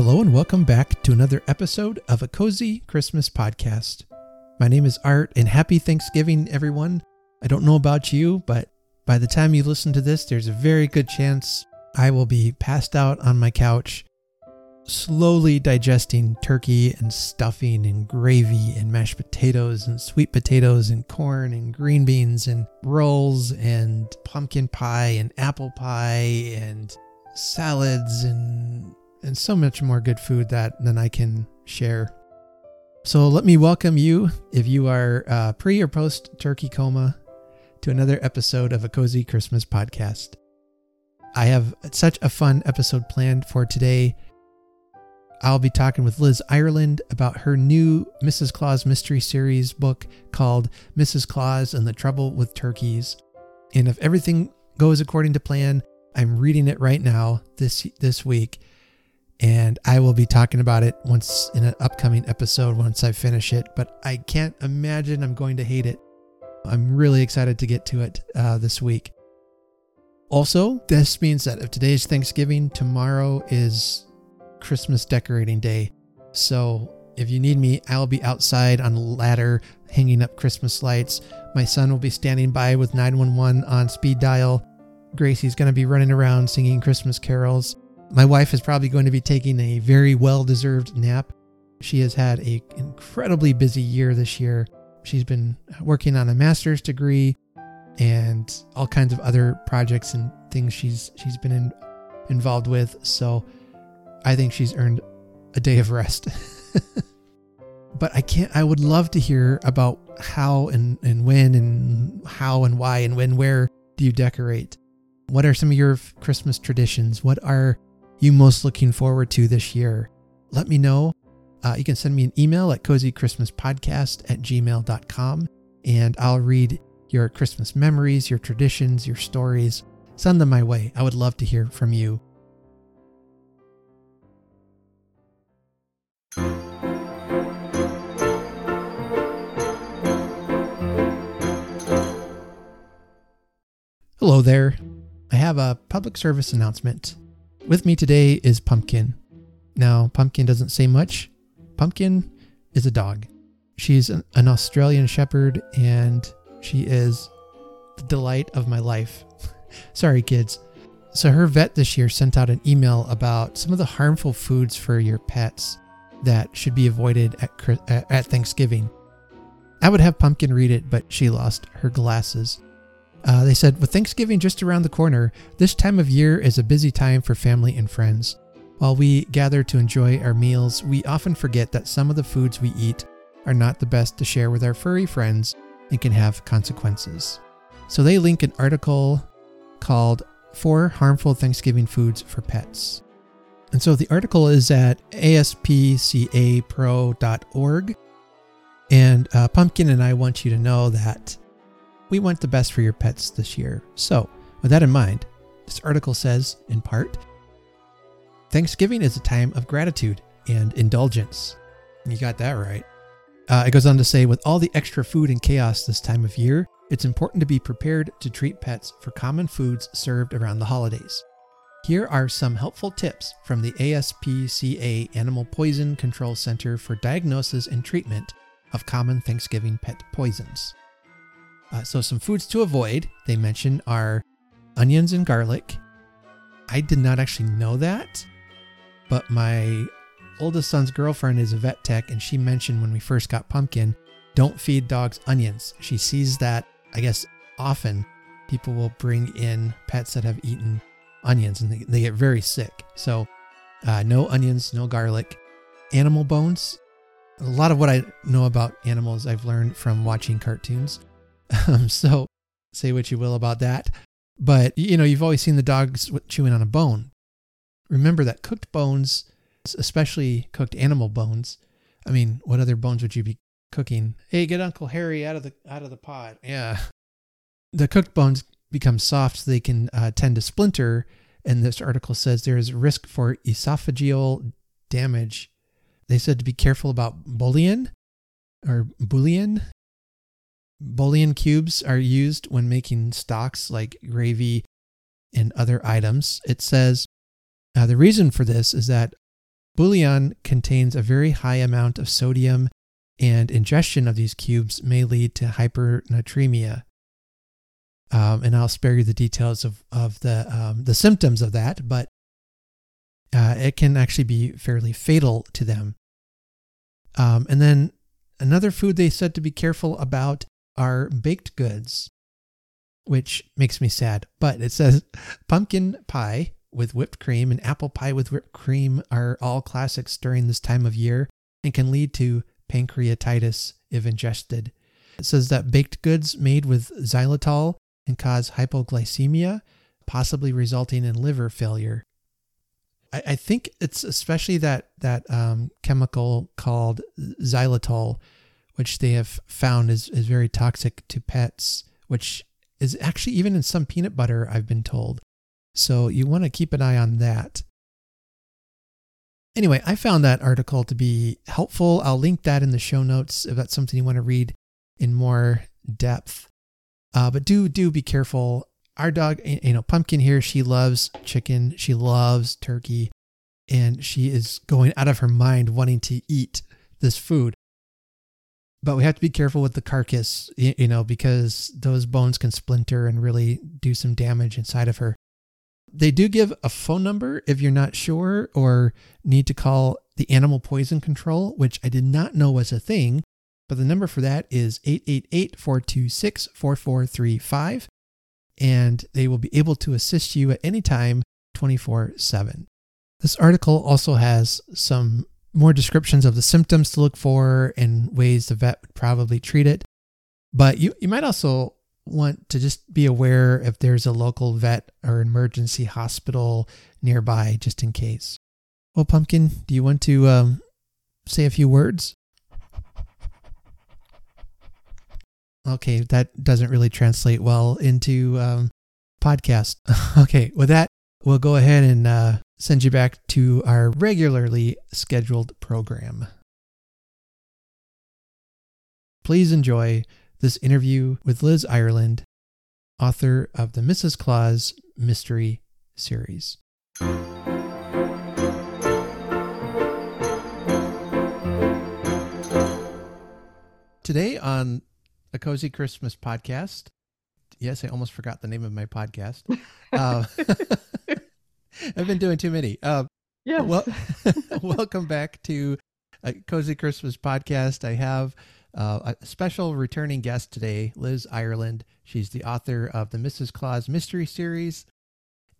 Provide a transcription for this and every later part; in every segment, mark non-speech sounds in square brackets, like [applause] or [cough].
Hello, and welcome back to another episode of a Cozy Christmas podcast. My name is Art, and happy Thanksgiving, everyone. I don't know about you, but by the time you listen to this, there's a very good chance I will be passed out on my couch, slowly digesting turkey and stuffing and gravy and mashed potatoes and sweet potatoes and corn and green beans and rolls and pumpkin pie and apple pie and salads and and so much more good food that than I can share. So let me welcome you, if you are uh, pre or post turkey coma, to another episode of a cozy Christmas podcast. I have such a fun episode planned for today. I'll be talking with Liz Ireland about her new Mrs. Claus Mystery Series book called Mrs. Claus and the Trouble with Turkeys. And if everything goes according to plan, I'm reading it right now this this week and I will be talking about it once in an upcoming episode once I finish it. But I can't imagine I'm going to hate it. I'm really excited to get to it uh, this week. Also, this means that if today's Thanksgiving, tomorrow is Christmas decorating day. So if you need me, I'll be outside on a ladder hanging up Christmas lights. My son will be standing by with 911 on speed dial. Gracie's going to be running around singing Christmas carols. My wife is probably going to be taking a very well deserved nap. She has had an incredibly busy year this year. She's been working on a master's degree and all kinds of other projects and things she's she's been in, involved with. So I think she's earned a day of rest. [laughs] but I can't I would love to hear about how and, and when and how and why and when where do you decorate? What are some of your Christmas traditions? What are you most looking forward to this year? Let me know. Uh, you can send me an email at cozychristmaspodcast at gmail.com and I'll read your Christmas memories, your traditions, your stories. Send them my way. I would love to hear from you. Hello there. I have a public service announcement. With me today is Pumpkin. Now, Pumpkin doesn't say much. Pumpkin is a dog. She's an, an Australian Shepherd and she is the delight of my life. [laughs] Sorry, kids. So, her vet this year sent out an email about some of the harmful foods for your pets that should be avoided at, at Thanksgiving. I would have Pumpkin read it, but she lost her glasses. Uh, they said, with Thanksgiving just around the corner, this time of year is a busy time for family and friends. While we gather to enjoy our meals, we often forget that some of the foods we eat are not the best to share with our furry friends and can have consequences. So they link an article called Four Harmful Thanksgiving Foods for Pets. And so the article is at aspcapro.org. And uh, Pumpkin and I want you to know that we want the best for your pets this year. So, with that in mind, this article says, in part, Thanksgiving is a time of gratitude and indulgence. You got that right. Uh, it goes on to say, with all the extra food and chaos this time of year, it's important to be prepared to treat pets for common foods served around the holidays. Here are some helpful tips from the ASPCA Animal Poison Control Center for Diagnosis and Treatment of Common Thanksgiving Pet Poisons. Uh, so, some foods to avoid, they mention, are onions and garlic. I did not actually know that, but my oldest son's girlfriend is a vet tech, and she mentioned when we first got Pumpkin, don't feed dogs onions. She sees that, I guess, often people will bring in pets that have eaten onions and they, they get very sick. So, uh, no onions, no garlic. Animal bones. A lot of what I know about animals I've learned from watching cartoons. Um, so say what you will about that. But, you know, you've always seen the dogs chewing on a bone. Remember that cooked bones, especially cooked animal bones. I mean, what other bones would you be cooking? Hey, get Uncle Harry out of the out of the pot. Yeah. The cooked bones become soft so they can uh, tend to splinter. And this article says there is risk for esophageal damage. They said to be careful about bouillon or bouillon Bouillon cubes are used when making stocks like gravy and other items. It says uh, the reason for this is that bouillon contains a very high amount of sodium, and ingestion of these cubes may lead to hypernatremia. Um, and I'll spare you the details of, of the, um, the symptoms of that, but uh, it can actually be fairly fatal to them. Um, and then another food they said to be careful about are baked goods, which makes me sad. But it says pumpkin pie with whipped cream and apple pie with whipped cream are all classics during this time of year and can lead to pancreatitis if ingested. It says that baked goods made with xylitol can cause hypoglycemia, possibly resulting in liver failure. I, I think it's especially that that um, chemical called xylitol, which they have found is is very toxic to pets, which is actually even in some peanut butter. I've been told, so you want to keep an eye on that. Anyway, I found that article to be helpful. I'll link that in the show notes if that's something you want to read in more depth. Uh, but do do be careful our dog, you know, Pumpkin here, she loves chicken, she loves turkey, and she is going out of her mind wanting to eat this food. But we have to be careful with the carcass, you know, because those bones can splinter and really do some damage inside of her. They do give a phone number if you're not sure or need to call the animal poison control, which I did not know was a thing. But the number for that is 888 426 4435 and they will be able to assist you at any time 24 7. This article also has some more descriptions of the symptoms to look for and ways the vet would probably treat it. But you, you might also want to just be aware if there's a local vet or emergency hospital nearby just in case. Well, Pumpkin, do you want to um, say a few words? Okay, that doesn't really translate well into um, podcast. [laughs] okay, with that, we'll go ahead and uh, send you back to our regularly scheduled program. Please enjoy this interview with Liz Ireland, author of the Mrs. Claus Mystery Series. Today on a cozy Christmas podcast. Yes, I almost forgot the name of my podcast. [laughs] uh, [laughs] I've been doing too many. Uh, yes. Well, [laughs] welcome back to a cozy Christmas podcast. I have uh, a special returning guest today, Liz Ireland. She's the author of the Mrs. Claus Mystery Series,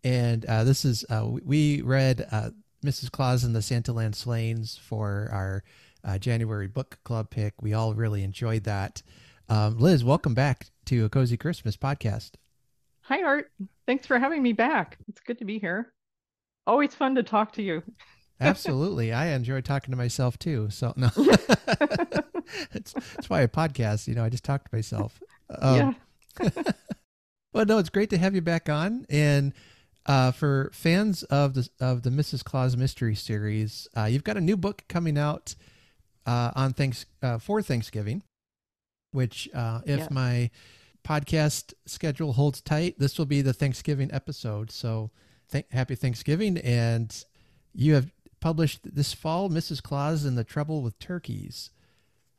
and uh, this is uh, we read uh, Mrs. Claus and the Santa Land Sleighs for our uh, January book club pick. We all really enjoyed that. Um, Liz, welcome back to a Cozy Christmas podcast. Hi, Art. Thanks for having me back. It's good to be here. Always fun to talk to you. [laughs] Absolutely. I enjoy talking to myself too. So, no, [laughs] [laughs] it's, it's why I podcast. You know, I just talk to myself. Um, yeah. well, no, it's great to have you back on. And uh, for fans of the of the Mrs. Claus Mystery Series, uh, you've got a new book coming out uh, on thanks uh, for Thanksgiving which, uh, if my podcast schedule holds tight, this will be the Thanksgiving episode. So, th- happy Thanksgiving. And you have published this fall Mrs. Claus and the Trouble with Turkeys.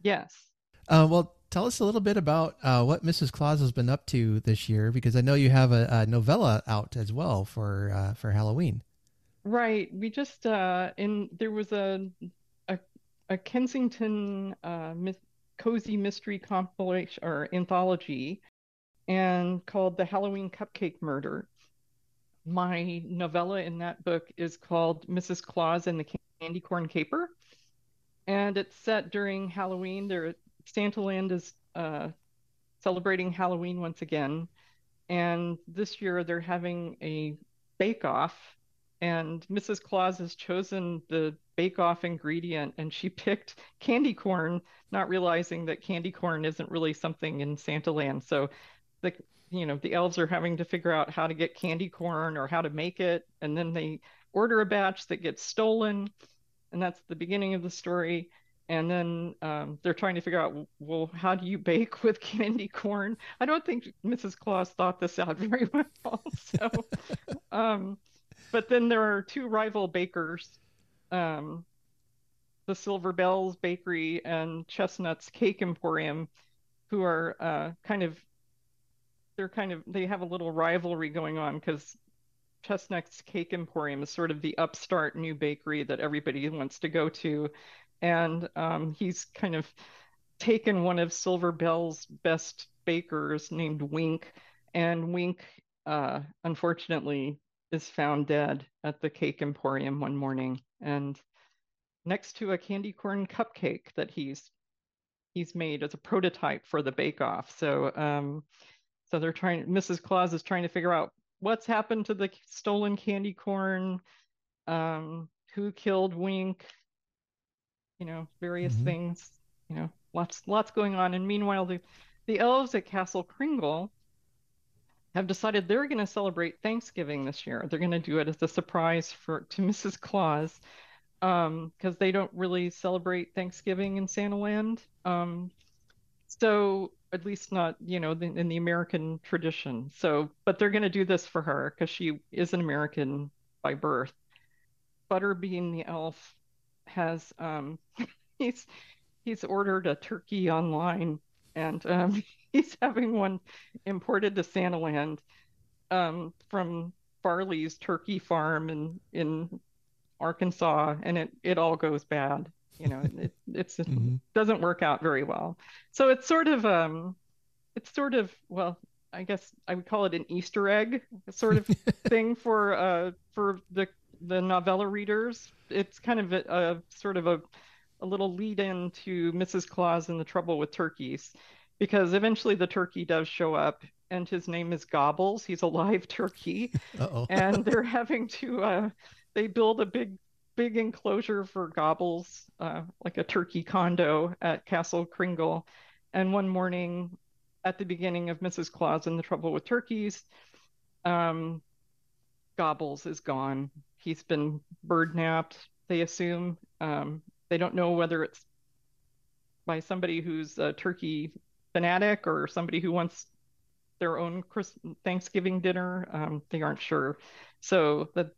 Yes. Uh, well, tell us a little bit about uh, what Mrs. Claus has been up to this year, because I know you have a, a novella out as well for uh, for Halloween. Right. We just uh, in there was a a, a Kensington uh, cozy mystery compilation or anthology and called The Halloween Cupcake Murder. My novella in that book is called Mrs. Claus and the Candy Corn Caper. And it's set during Halloween. There, Santaland is uh, celebrating Halloween once again. And this year they're having a bake off and Mrs. Claus has chosen the bake off ingredient and she [laughs] picked candy corn, not realizing that candy corn isn't really something in Santa land. So the you know, the elves are having to figure out how to get candy corn or how to make it, and then they order a batch that gets stolen, and that's the beginning of the story. And then um, they're trying to figure out, well, how do you bake with [laughs] candy corn? I don't think Mrs. Claus thought this out [laughs] very well. So, um, but then there are two rival bakers um, the Silver Bells Bakery and Chestnuts Cake Emporium, who are uh, kind of they're kind of they have a little rivalry going on because Chestnuts Cake Emporium is sort of the upstart new bakery that everybody wants to go to, and um, he's kind of taken one of Silver Bell's best bakers named Wink, and Wink, uh, unfortunately, is found dead at the Cake Emporium one morning, and next to a candy corn cupcake that he's he's made as a prototype for the Bake Off. So, um, so they're trying. Mrs. Claus is trying to figure out what's happened to the stolen candy corn, um, who killed Wink, you know, various mm-hmm. things, you know, lots lots going on. And meanwhile, the the elves at Castle Kringle have decided they're going to celebrate Thanksgiving this year. They're going to do it as a surprise for to Mrs. Claus because um, they don't really celebrate Thanksgiving in Santaland. Um, so at least not you know in the American tradition. So, but they're going to do this for her because she is an American by birth. Butterbean the elf has um, [laughs] he's he's ordered a turkey online and um, [laughs] he's having one imported to Santaland um, from Farley's turkey farm in in Arkansas, and it it all goes bad. You know, it it's it mm-hmm. doesn't work out very well. So it's sort of um, it's sort of well, I guess I would call it an Easter egg sort of [laughs] thing for uh for the the novella readers. It's kind of a, a sort of a a little lead in to Mrs. Claus and the trouble with turkeys because eventually the turkey does show up and his name is Gobbles. He's a live turkey. [laughs] and [laughs] they're having to uh, they build a big big enclosure for Gobbles, uh, like a turkey condo at Castle Kringle. And one morning at the beginning of Mrs. Claus and the Trouble with Turkeys, um, Gobbles is gone. He's been bird napped, they assume. Um, they don't know whether it's by somebody who's a turkey fanatic or somebody who wants their own Christmas, Thanksgiving dinner. Um, they aren't sure. So that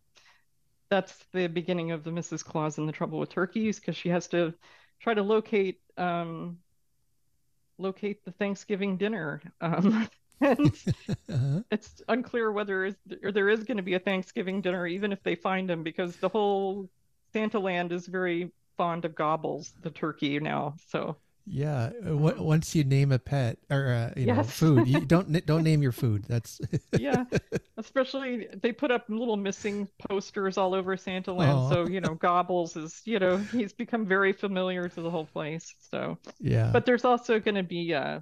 that's the beginning of the Mrs. Claus and the Trouble with Turkeys because she has to try to locate um, locate the Thanksgiving dinner. Um, [laughs] and uh-huh. it's unclear whether there is going to be a Thanksgiving dinner, even if they find him, because the whole Santa land is very fond of gobbles, the turkey now. So yeah, uh, once you name a pet or uh, you yes. know food, you [laughs] don't don't name your food. That's [laughs] yeah. Especially they put up little missing posters all over Santa Land, so you know Gobbles is you know he's become very familiar to the whole place. So yeah. But there's also going to be uh,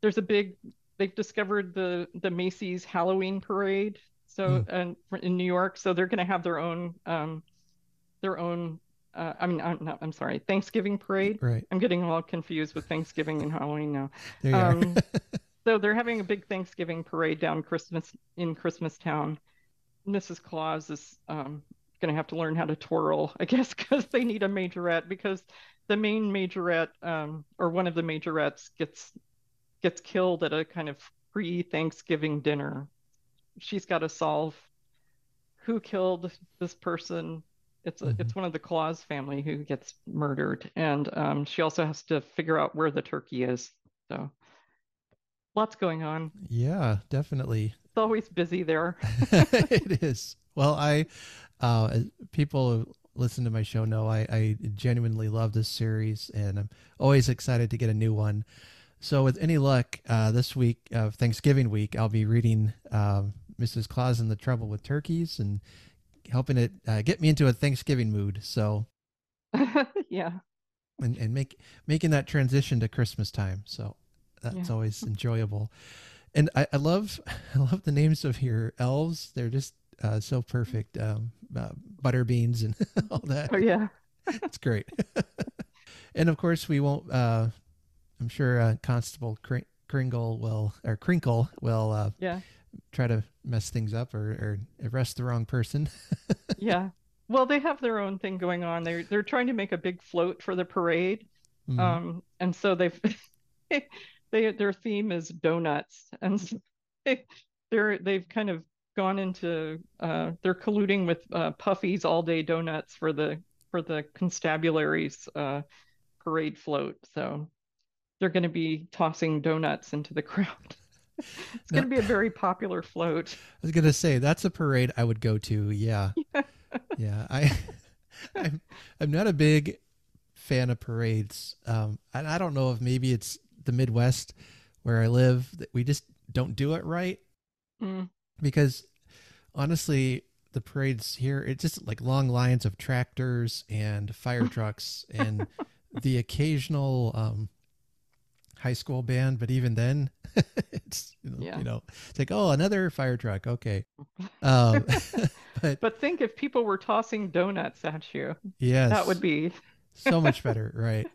there's a big they've discovered the the Macy's Halloween parade. So mm. and in New York, so they're going to have their own um, their own uh, I mean, I'm, not, I'm sorry, Thanksgiving parade. Right. I'm getting all confused with Thanksgiving and Halloween now. [laughs] There um, [laughs] so they're having a big Thanksgiving parade down Christmas in Christmas Town. Mrs. Claus is um, going to have to learn how to twirl, I guess, [laughs] because they need a majorette because the main majorette um, or one of the majorettes gets gets killed at a kind of pre-Thanksgiving dinner. She's got to solve who killed this person it's a, mm-hmm. it's one of the Claus family who gets murdered, and um, she also has to figure out where the turkey is. So lots going on. Yeah, definitely. It's always busy there. [laughs] it is. Well, I uh, people who listen to my show know I, I genuinely love this series, and I'm always excited to get a new one. So, with any luck, uh, this week, of Thanksgiving week, I'll be reading uh, Mrs. Claus and the Trouble with Turkeys, and helping it uh, get me into a Thanksgiving mood. So, [laughs] yeah, and and make making that transition to Christmas time. So that's yeah. always enjoyable. And I, I love [laughs] I love the names of your elves. They're just uh, so perfect. Um, uh, Butterbeans and [laughs] all that. Oh yeah, it's great. and of course, we won't. Uh, I'm sure uh, Constable Kr- Kringle will or Crinkle will. Uh, yeah try to mess things up or, or arrest the wrong person. [laughs] yeah. Well, they have their own thing going on. They're they're trying to make a big float for the parade, mm-hmm. um, and so they've [laughs] they their theme is donuts, and so they, [laughs] they're they've kind of gone into uh, they're colluding with uh, Puffy's all day donuts for the for the constabulary's uh, parade float. So they're going to be tossing donuts into the crowd. It's going to be a very popular float. I was going to say that's a parade I would go to. Yeah, [laughs] yeah. I, [laughs] I'm, I'm not a big fan of parades. Um, and I don't know if maybe it's the Midwest where I live that we just don't do it right. Mm. Because honestly, the parades here, it's just like long lines of tractors and fire [laughs] trucks and the occasional um, high school band. But even then, [laughs] it's you know, Yeah. you know, it's like oh another fire truck. Okay, [laughs] um, [laughs] but But think if people were tossing donuts at you, yes, that would be so much better, right?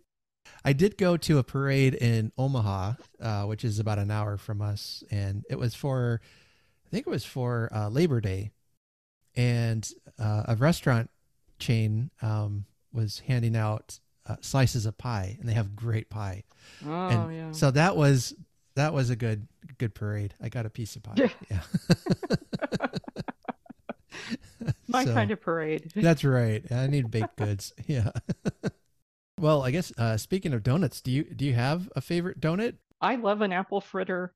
I did go to a parade in Omaha, uh, which is about an hour from us, and it was for, I think it was for uh, Labor Day, and uh, a restaurant chain um, was handing out uh, slices of pie, and they have great pie, oh and yeah. so that was that was a good good parade. I got a piece of pie. Yeah. [laughs] yeah. [laughs] My So- kind of parade. [laughs] that's right. I need baked goods. Yeah. well, I guess uh, speaking of donuts, do you do you have a favorite donut? I love an apple fritter.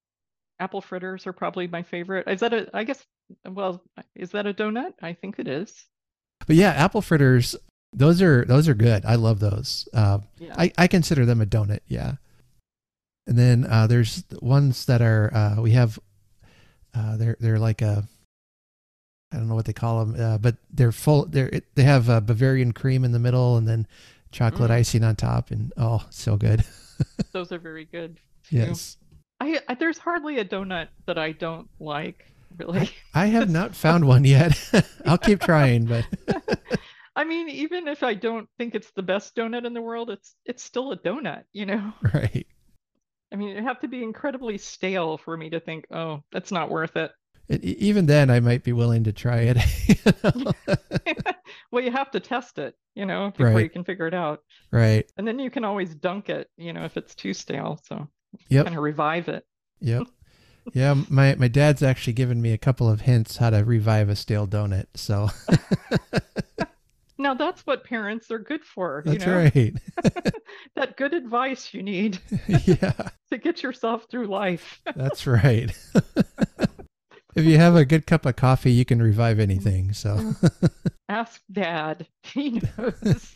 Apple fritters are probably my favorite. Is that a? I guess. Well, is that a donut? I think it is. But yeah, apple fritters. Those are those are good. I love those. Uh, Yeah. I I consider them a donut. Yeah. And then uh, there's ones that are uh, we have. Uh, they're they're like a. I don't know what they call them, uh, but they're full. They're they have uh, Bavarian cream in the middle, and then chocolate Mm. icing on top, and oh, so good. [laughs] Those are very good. too. yes. I, I there's hardly a donut that I don't like. Really. I have [laughs] not found one yet. [laughs] I'll keep trying, but I mean, even if I don't think it's the best donut in the world, it's it's still a donut, you know. right. I mean, it'd have to be incredibly stale for me to think, oh, that's not worth it. It, even then, I might be willing to try it. [laughs] you know? [laughs] well, you have to test it, you know, before Right. you can figure it out. right. And then you can always dunk it, you know, if it's too stale. So Yep. kind of revive it. Yep. [laughs] Yeah. My my dad's actually given me a couple of hints how to revive a stale donut. So Now that's what parents are good for, you know, right. [laughs] that good advice you need [laughs] yeah. to get yourself through life. [laughs] That's right. if you have a good cup of coffee, you can revive anything. So Ask dad. He knows.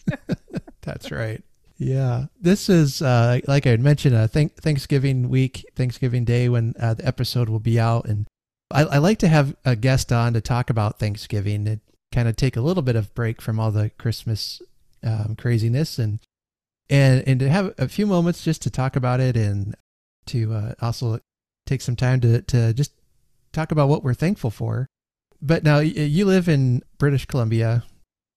That's right. Yeah. This is, uh, like I had mentioned, uh, thank- Thanksgiving week, Thanksgiving Day, when uh, the episode will be out. And I, I like to have a guest on to talk about Thanksgiving and kind of take a little bit of break from all the Christmas um, craziness and, and, and to have a few moments just to talk about it and to uh, also take some time to, to just talk about what we're thankful for. But now you live in British Columbia,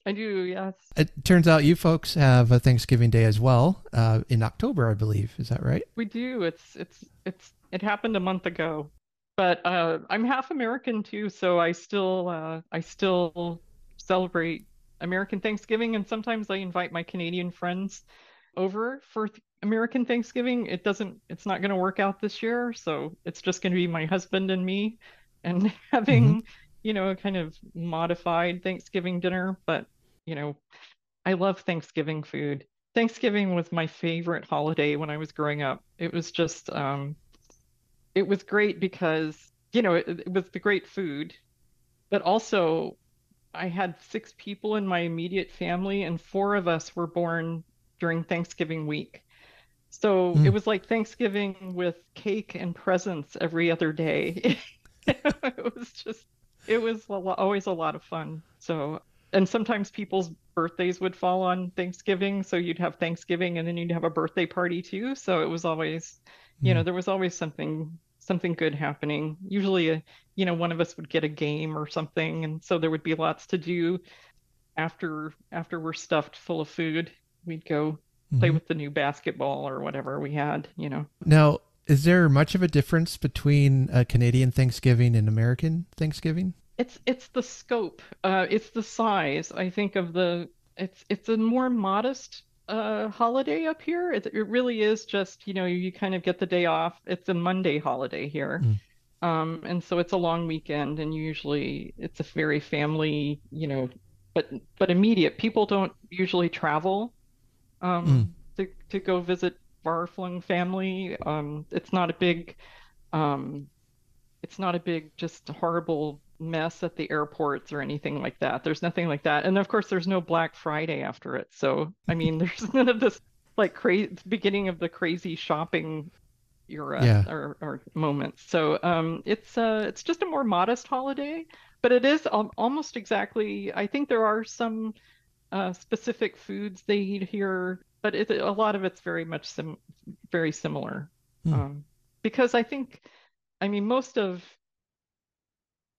I do, yes. it turns out you folks have a Thanksgiving Day as well uh, in October, I believe. Is that right? We do. It's it's it's it happened a month ago. But uh I'm half American too, so I still uh I still celebrate American Thanksgiving and sometimes I invite my Canadian friends over for th- American Thanksgiving. It doesn't it's not going to work out this year, so it's just going to be my husband and me and [laughs] having, you know, a kind of modified Thanksgiving dinner, but you know, I love Thanksgiving food. Thanksgiving was my favorite holiday when I was growing up. It was just, um, it was great because, you know, it, it was the great food, but also I had six people in my immediate family, and four of us were born during Thanksgiving week. So Mm. it was like Thanksgiving with cake and presents every other day. [laughs] it was just, it was a lo- always a lot of fun. So, and sometimes people's birthdays would fall on Thanksgiving. So you'd have Thanksgiving and then you'd have a birthday party too. So it was always, you know, Mm. there was always something something good happening. Usually, a, you know, one of us would get a game or something, and so there would be lots to do after after we're stuffed full of food. We'd go play Mhm. with the new basketball or whatever we had, you know. Now, is there much of a difference between a Canadian Thanksgiving and American Thanksgiving? It's it's the scope, uh, it's the size. I think of the it's it's a more modest uh holiday up here. It it really is just, you know, you kind of get the day off. It's a Monday holiday here. Mm. Um, and so it's a long weekend and usually it's a very family, you know, but but immediate. People don't usually travel um, Mm. to to go visit far-flung family. Um, it's not a big um, it's not a big just horrible mess at the airports or anything like that. There's nothing like that. And of course, there's no Black Friday after it. So I mean, [laughs] there's none of this like crazy beginning of the crazy shopping era Yeah. or, or moments. So um, it's uh, it's just a more modest holiday, but it is al almost exactly. I think there are some uh, specific foods they eat here, but it, a lot of it's very much sim very similar. Hmm. Um, because I think, I mean, most of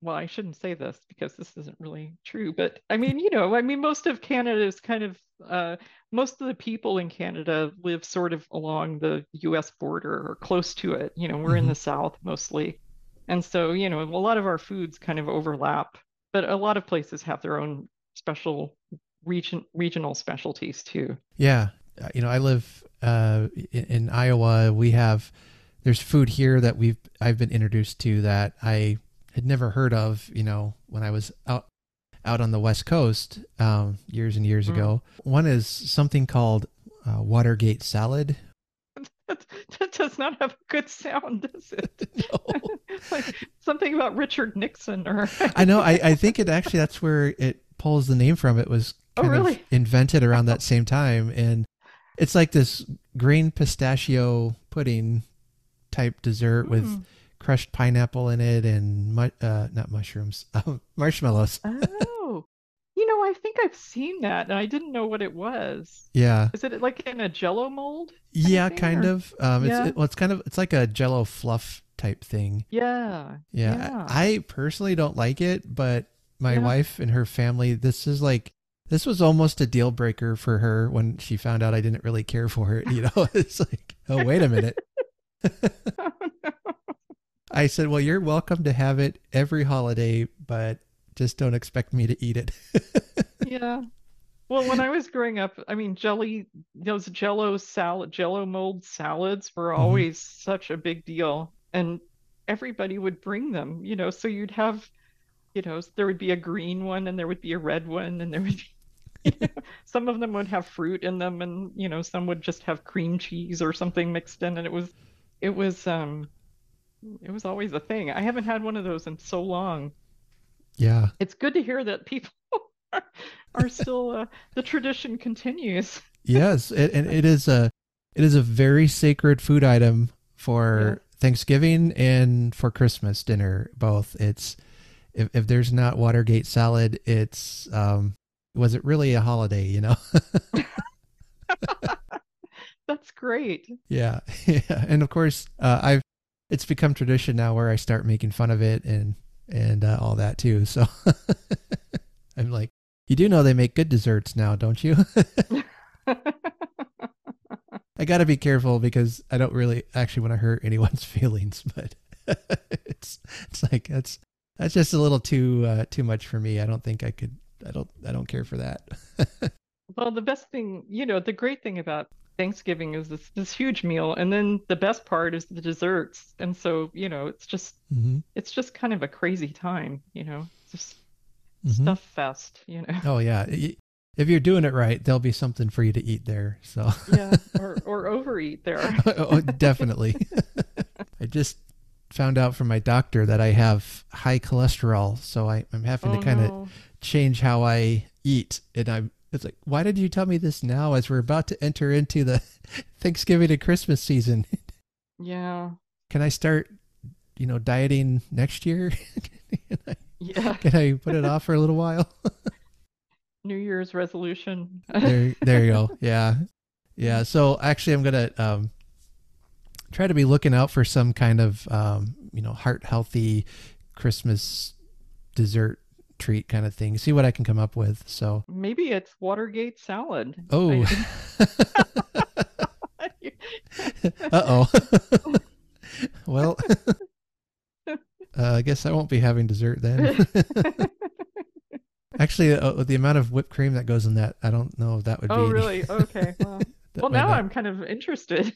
well, I shouldn't say this because this isn't really true, but I mean, you know, I mean, most of Canada is kind of, uh, most of the people in Canada live sort of along the US border or close to it. You know, we're in Mhm. the South mostly. And so, you know, a lot of our foods kind of overlap, but a lot of places have their own special region regional specialties too. Yeah, Uh, you know, I live uh, in, in Iowa. We have there's food here that we've I've been introduced to that I had never heard of. You know, when I was out out on the West Coast um, years and years Mm. ago. One is something called uh, Watergate salad. [laughs] That, that does not have a good sound, does it? [laughs] No. [laughs] Like something about Richard Nixon or I know. I, I think it actually that's where it pulls the name from. It was Oh, kind of invented around that same time, and it's like this green pistachio pudding type dessert with Mm. Crushed pineapple in it and mu- uh, not mushrooms, [laughs] um, marshmallows. [laughs] Oh, you know, I think I've seen that, and I didn't know what it was. Yeah, Is it like in a Jello mold? yeah, thing, kind or- of. Um, it's Yeah. it, well, it's kind of it's like a Jello fluff type thing. Yeah. Yeah, Yeah. I, I personally don't like it, but my Yeah. wife and her family, this is like this was almost a deal breaker for her when she found out I didn't really care for it. You know, [laughs] it's like, oh wait a minute. I said, well, you're welcome to have it every holiday, but just don't expect me to eat it. [laughs] Yeah. Well, when I was growing up, I mean, jelly, those Jello salad, Jello mold salads were Mhm. always such a big deal, and everybody would bring them, you know, so you'd have, you know, there would be a green one and there would be a red one and there would be, [laughs] you know, some of them would have fruit in them and, you know, some would just have cream cheese or something mixed in, and it was, it was, um, it was always a thing. I haven't had one of those in so long. yeah. It's good to hear that people [laughs] are, are still uh, the tradition continues. [laughs] Yes, it, and it is a it is a very sacred food item for Thanksgiving and for Christmas dinner both. It's if if there's not Watergate salad, it's um was it really a holiday, you know? [laughs] That's great. yeah. Yeah. And of course, uh I've it's become tradition now where I start making fun of it and and uh, all that too. So [laughs] I'm like, you do know they make good desserts now, don't you? [laughs] I got to be careful because I don't really actually want to hurt anyone's [laughs] feelings, but it's it's like that's that's just a little too uh, too much for me. I don't think I could. I don't. I don't care for that. Well, the best thing, you know, the great thing about Thanksgiving is this this huge meal, and then the best part is the desserts. And so, you know, it's just hmm it's just kind of a crazy time, you know, it's just Mhm. stuff fest, you know. Oh yeah. If you're doing it right, there'll be something for you to eat there. So Yeah, [laughs] or or overeat there. [laughs] oh, definitely. [laughs] I just found out from my doctor that I have high cholesterol, so I, I'm having Oh to kind of no. change how I eat. And I'm it's like, why did you tell me this now as we're about to enter into the [laughs] Thanksgiving and Christmas season? Yeah. Can I start, you know, dieting next year? [laughs] can, I, Yeah. can I put it off for a little while? [laughs] New Year's resolution. there, there you go. Yeah, yeah. So actually, I'm gonna um, try to be looking out for some kind of, um, you know, heart healthy Christmas dessert treat kind of thing. See what I can come up with. So, Maybe it's Watergate salad. oh, [laughs] uh oh. [laughs] well, [laughs] uh, I guess I won't be having dessert then. Actually, uh, the amount of whipped cream that goes in that, I don't know if that would be. Oh, any- really? Okay. Well, well now not- I'm kind of interested.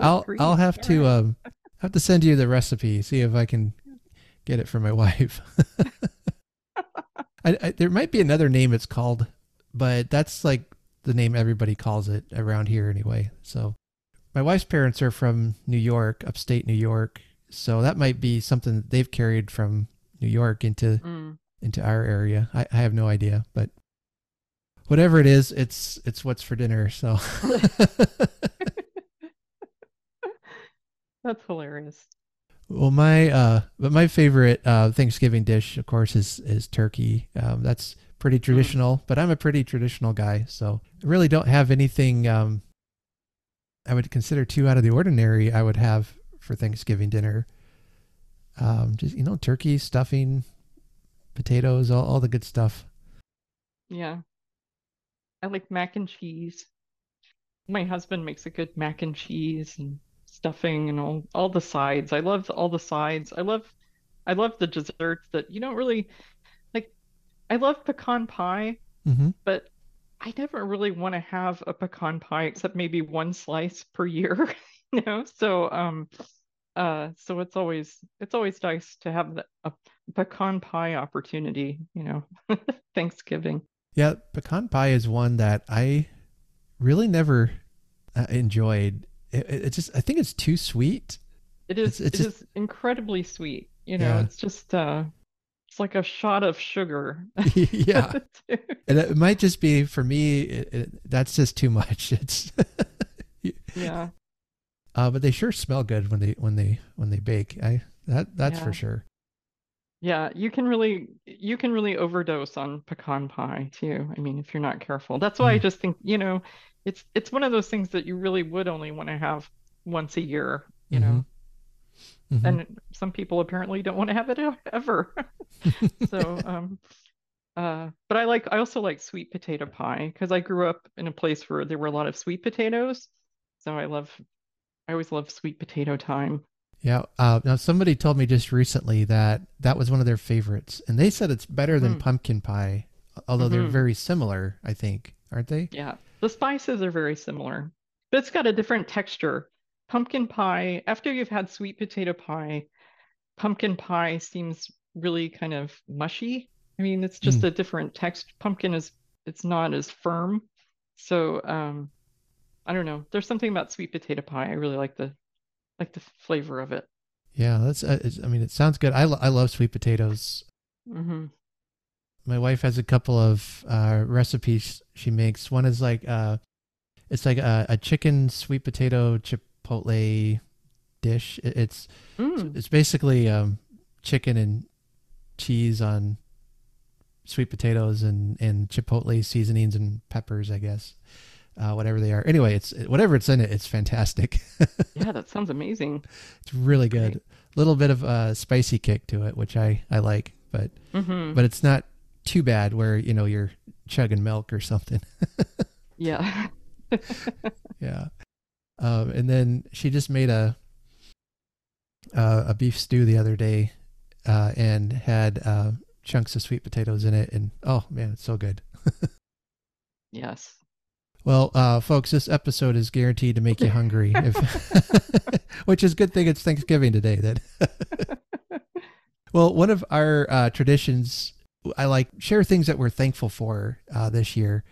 I'll cream. I'll have All to right. um have to send you the recipe. See if I can get it for my wife. I, I, there might be another name it's called, but that's like the name everybody calls it around here anyway. So my wife's parents are from New York, upstate New York. So that might be something that they've carried from New York into Mm. into our area. I, I have no idea, but whatever it is, it's it's what's for dinner. So [laughs] [laughs] That's hilarious. Well, my uh, but my favorite uh, Thanksgiving dish, of course, is is turkey. Um, that's pretty traditional, but I'm a pretty traditional guy, so I really don't have anything um, I would consider too out of the ordinary. I would have for Thanksgiving dinner. Um, just you know, turkey, stuffing, potatoes, all, all the good stuff. Yeah. I like mac and cheese. My husband makes a good mac and cheese and stuffing and all all the sides. I love all the sides. I love I love the desserts that you don't really like. I love pecan pie, hmm but I never really want to have a pecan pie except maybe one slice per year, [laughs] you know? So um uh so it's always it's always nice to have the, a pecan pie opportunity, you know, [laughs] Thanksgiving. Yeah, pecan pie is one that I really never uh, enjoyed. It, it, just, I think it's too sweet. It is It's- it's it just- is incredibly sweet, you know, Yeah. it's just uh it's like a shot of sugar. [laughs] yeah, [laughs] and it might just be for me. It, it, that's just too much. [laughs] It's, Yeah. uh, but they sure smell good when they when they when they bake. I that that's Yeah. for sure. Yeah, you can really you can really overdose on pecan pie too. I mean, if you're not careful. That's why I Mm. just think, you know, it's it's one of those things that you really would only want to have once a year, you know. Mhm. And some people apparently don't want to have it ever. [laughs] So, um uh but I like I also like sweet potato pie because I grew up in a place where there were a lot of sweet potatoes. So I love I always love sweet potato time. Yeah. Uh, now somebody told me just recently that that was one of their favorites, and they said it's better than Mhm. pumpkin pie, although they're Mhm. very similar. I think, aren't they? Yeah, the spices are very similar, but it's got a different texture. Pumpkin pie, after you've had sweet potato pie, pumpkin pie seems really kind of mushy. I mean, it's just a different text. Pumpkin is it's not as firm. So, um, I don't know. There's something about sweet potato pie. I really like the like the flavor of it. Yeah. That's. Uh, I mean, it sounds good. I lo- I love sweet potatoes. hmm my wife has a couple of uh, recipes she makes. One is like uh, it's like a, a chicken sweet potato chipotle dish. It- It's Mm. it's basically um, chicken and cheese on sweet potatoes and and chipotle seasonings and peppers, I guess, uh, whatever they are. Anyway, it's whatever it's in it. It's fantastic. [laughs] Yeah, that sounds amazing. it's really good. A little bit of a spicy kick to it, which I I like, but hmm but it's not too bad where you know you're chugging milk or something. [laughs] Yeah. [laughs] Yeah. Um, and then she just made a uh, a beef stew the other day, uh, and had uh, chunks of sweet potatoes in it, and oh man, it's so good. [laughs] Yes. Well, uh, folks, this episode is guaranteed to make you hungry, if, which is a good thing. It's Thanksgiving today. That well, one of our uh, traditions, I like share things that we're thankful for uh, this year.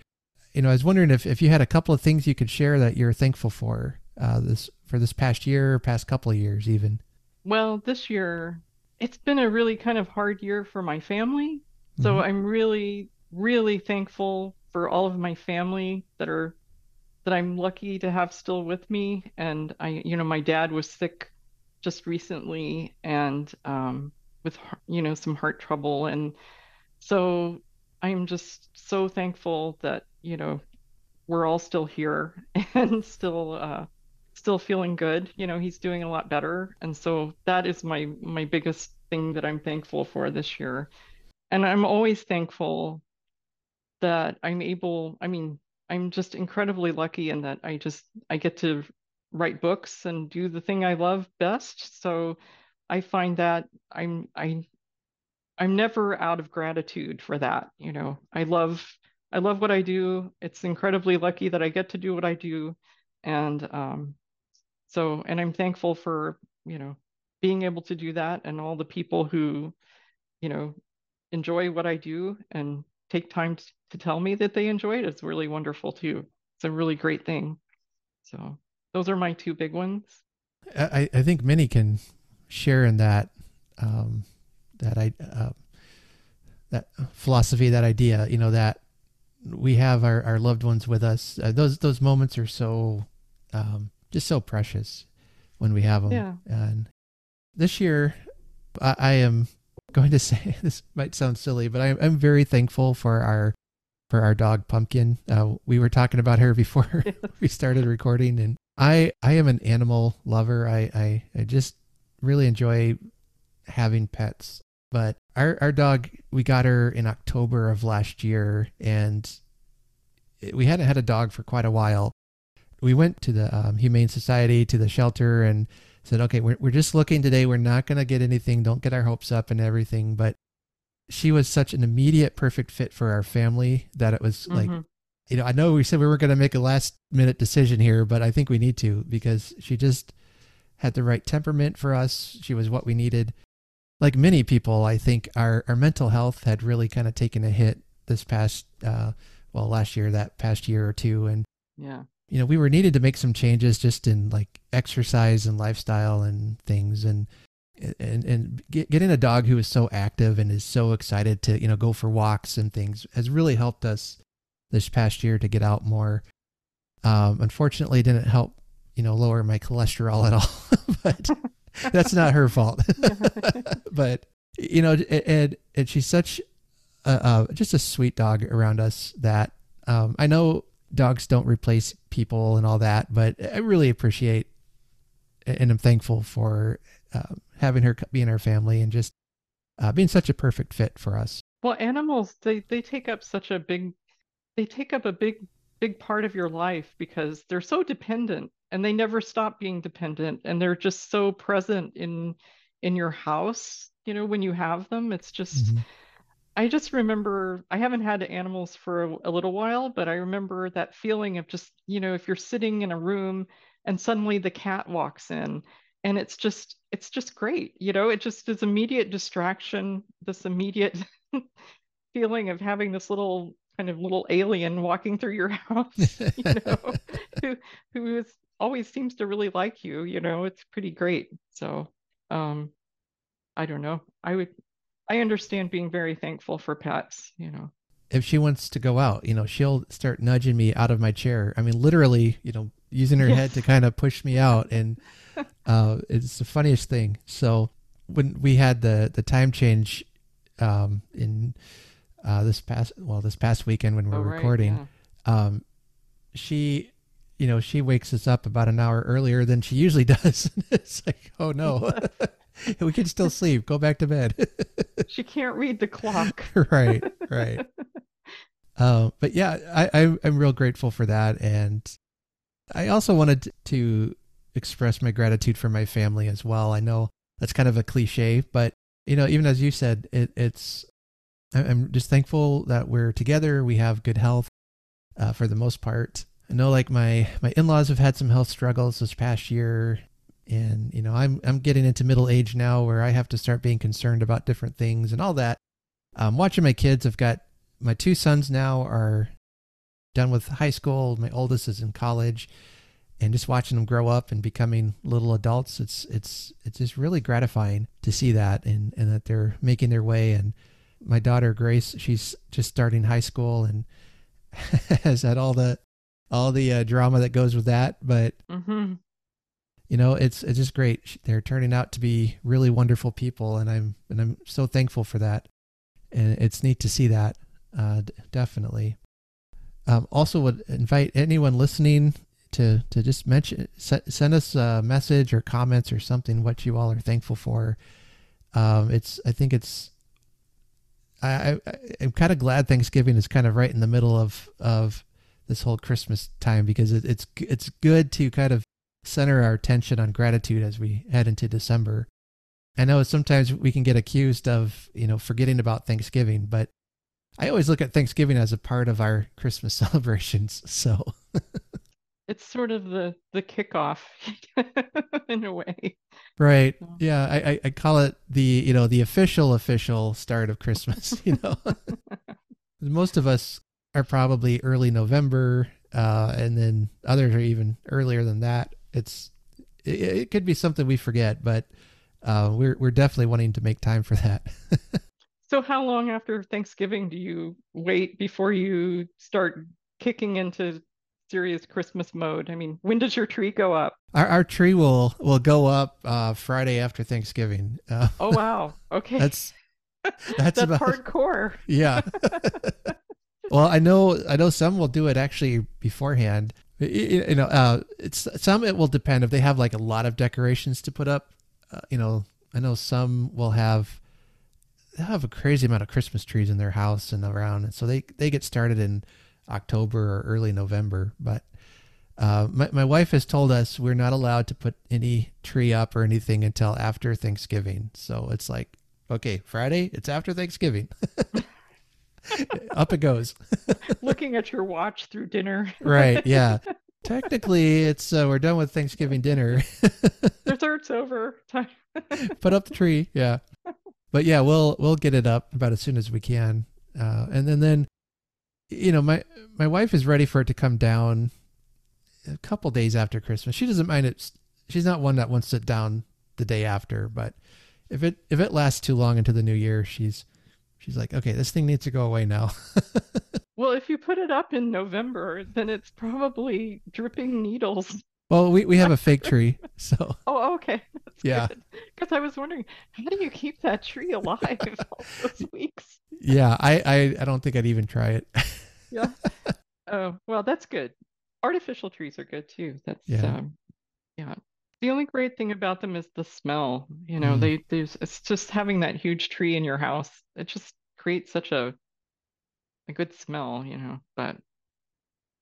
You know, I was wondering if, if you had a couple of things you could share that you're thankful for uh, this for this past year, or past couple of years, even. Well, this year, it's been a really kind of hard year for my family. So Mhm. I'm really, really thankful for all of my family that are that I'm lucky to have still with me. And I, you know, my dad was sick just recently and um, with, you know, some heart trouble. And so I'm just so thankful that, you know, we're all still here [laughs] and still uh, still feeling good. You know, he's doing a lot better. And so that is my my biggest thing that I'm thankful for this year. And I'm always thankful that I'm able, I mean, I'm just incredibly lucky in that I just I get to write books and do the thing I love best. So I find that I'm I I'm never out of gratitude for that. You know, I love I love what I do. It's incredibly lucky that I get to do what I do. And um so and I'm thankful for, you know, being able to do that and all the people who, you know, enjoy what I do and take time to tell me that they enjoy it. it is really wonderful too. It's a really great thing. So those are my two big ones. I, I think many can share in that um, that I uh, that philosophy, that idea. You know that we have our, our loved ones with us. Uh, those those moments are so um, just so precious when we have them. Yeah. And this year, I, I am going to [laughs] say this might sound silly, but I, I'm very thankful for our for our dog Pumpkin. Uh, we were talking about her [laughs] before [laughs] we started recording, and I I am an animal lover. I I, I just really enjoy having pets. But our our dog, we got her in October of last year, and we hadn't had a dog for quite a while. We went to the um, Humane Society to the shelter and said, okay, we're we're just looking today. We're not gonna get anything. Don't get our hopes up and everything. But she was such an immediate perfect fit for our family that it was mm-hmm. like you know, I know we said we weren't going to make a last minute decision here, but I think we need to because she just had the right temperament for us. She was what we needed. Like many people, I think our, our mental health had really kind of taken a hit this past, uh, well, last year, that past year or two. And, yeah, you know, we were needed to make some changes just in like exercise and lifestyle and things. And, and, and get, getting a dog who is so active and is so excited to, you know, go for walks and things has really helped us this past year to get out more. Um, unfortunately, it didn't help, you know, lower my cholesterol at all, [laughs] but [laughs] that's not her fault. [laughs] [laughs] but you know, and and she's such a, just a sweet dog around us that um, I know dogs don't replace people and all that, but I really appreciate and I'm thankful for uh, having her be in our family and just uh, being such a perfect fit for us. Well, animals they they take up such a big they take up a big big part of your life because they're so dependent and they never stop being dependent and they're just so present in in your house you know when you have them it's just mm-hmm. i just remember i haven't had animals for a, a, little while but i remember that feeling of just you know if you're sitting in a room and suddenly the cat walks in and it's just it's just great you know it just is immediate distraction this immediate [laughs] feeling of having this little kind of little alien walking through your [laughs] house, you know, [laughs] who who is always seems to really like you, you know, it's pretty great. So um I don't know. I would I understand being very thankful for pets, you know. If she wants to go out, you know, she'll start nudging me out of my chair. I mean, literally, you know, using her yes. head to kind of push me out and [laughs] uh it's the funniest thing. So when we had the the time change um in uh, this past well this past weekend when we are oh, recording, yeah. um, she you know she wakes us up about an hour earlier than she usually [laughs] does. [laughs] it's like oh no. [laughs] we can still sleep. Go back to bed. she can't read the clock. right, right. Uh, but yeah, I, I, I'm real grateful for that, and I also wanted to express my gratitude for my family as well. I know that's kind of a cliche, but you know, even as you said, it, it's I'm just thankful that we're together. We have good health uh, for the most part. I know like my my in-laws have had some health struggles this past year and you know I'm I'm getting into middle age now where I have to start being concerned about different things and all that. Um, watching my kids, I've got my two sons now are done with high school. My oldest is in college, and just watching them grow up and becoming little adults, it's it's it's just really gratifying to see that and and that they're making their way and my daughter Grace, she's just starting high school and [laughs] has had all the all the uh, drama that goes with that. But mm-hmm. you know, it's it's just great. They're turning out to be really wonderful people, and I'm and I'm so thankful for that. And it's neat to see that, uh, definitely. Um, also, would invite anyone listening to to just mention send us a message or comments or something what you all are thankful for. Um, it's I think it's I, I am kind of glad Thanksgiving is kind of right in the middle of of this whole Christmas time because it, it's it's good to kind of center our attention on gratitude as we head into December. I know sometimes we can get accused of you know forgetting about Thanksgiving, but I always look at Thanksgiving as a part of our Christmas [laughs] celebrations. So it's sort of the the kickoff. [laughs] in a way. Right. So- Yeah. I, I, I call it the, you know, the official, official start of Christmas, [laughs] you know. Most of us are probably early November, uh, and then others are even earlier than that. It's, it, it could be something we forget, but uh, we're, we're definitely wanting to make time for that. [laughs] So how long after Thanksgiving do you wait before you start kicking into serious Christmas mode? I mean, when does your tree go up? Our, our tree will, will go up uh, Friday after Thanksgiving. Uh, Oh wow. [laughs] Okay. that's, [laughs] that's, That's about, hardcore. Yeah. Well, I know I know some will do it actually beforehand. You know, uh, it's some it will depend if they have like a lot of decorations to put up. Uh, you know, I know some will have they have a crazy amount of Christmas trees in their house and around, and so they they get started in October or early November. But uh, my my wife has told us we're not allowed to put any tree up or anything until after Thanksgiving. So it's like, okay, Friday, it's after Thanksgiving. [laughs] [laughs] up it goes. [laughs] Looking at your watch through dinner. Right? Yeah. [laughs] Technically, it's uh, we're done with Thanksgiving dinner. Dessert's over. Time. Put up the tree. Yeah. But yeah, we'll we'll get it up about as soon as we can, uh, and then then, you know, my my wife is ready for it to come down a couple days after Christmas. She doesn't mind it. She's not one that wants it down the day after, but if it if it lasts too long into the new year, she's she's like, okay, this thing needs to go away now. [laughs] Well, if you put it up in November, then it's probably dripping needles. well, we we have a fake tree, [laughs] so Oh, okay. That's Yeah. Because I was wondering, how do you keep that tree [laughs] alive all those weeks? yeah, I I, I don't think I'd even try it. Yeah. Oh, well, that's good. Artificial trees are good too. That's Yeah. um, yeah. The only great thing about them is the smell. You know, Mm. they there's it's just having that huge tree in your house. It just creates such a a good smell, you know. But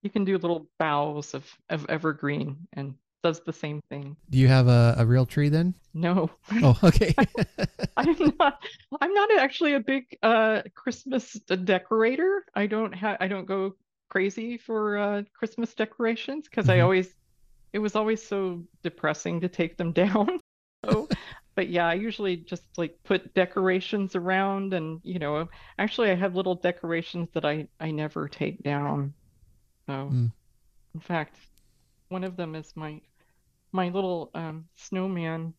you can do little boughs of of evergreen and does the same thing. Do you have a, a real tree then? No, Oh, okay. [laughs] I'm not. I'm not actually a big uh Christmas decorator. I don't have. I don't go crazy for uh Christmas decorations because I Mhm. always. It was always so depressing to take them [laughs] down. So, but yeah, I usually just like put decorations around, and you know, actually, I have little decorations that I I never take down. So, Mm. in fact, one of them is my my little um snowman,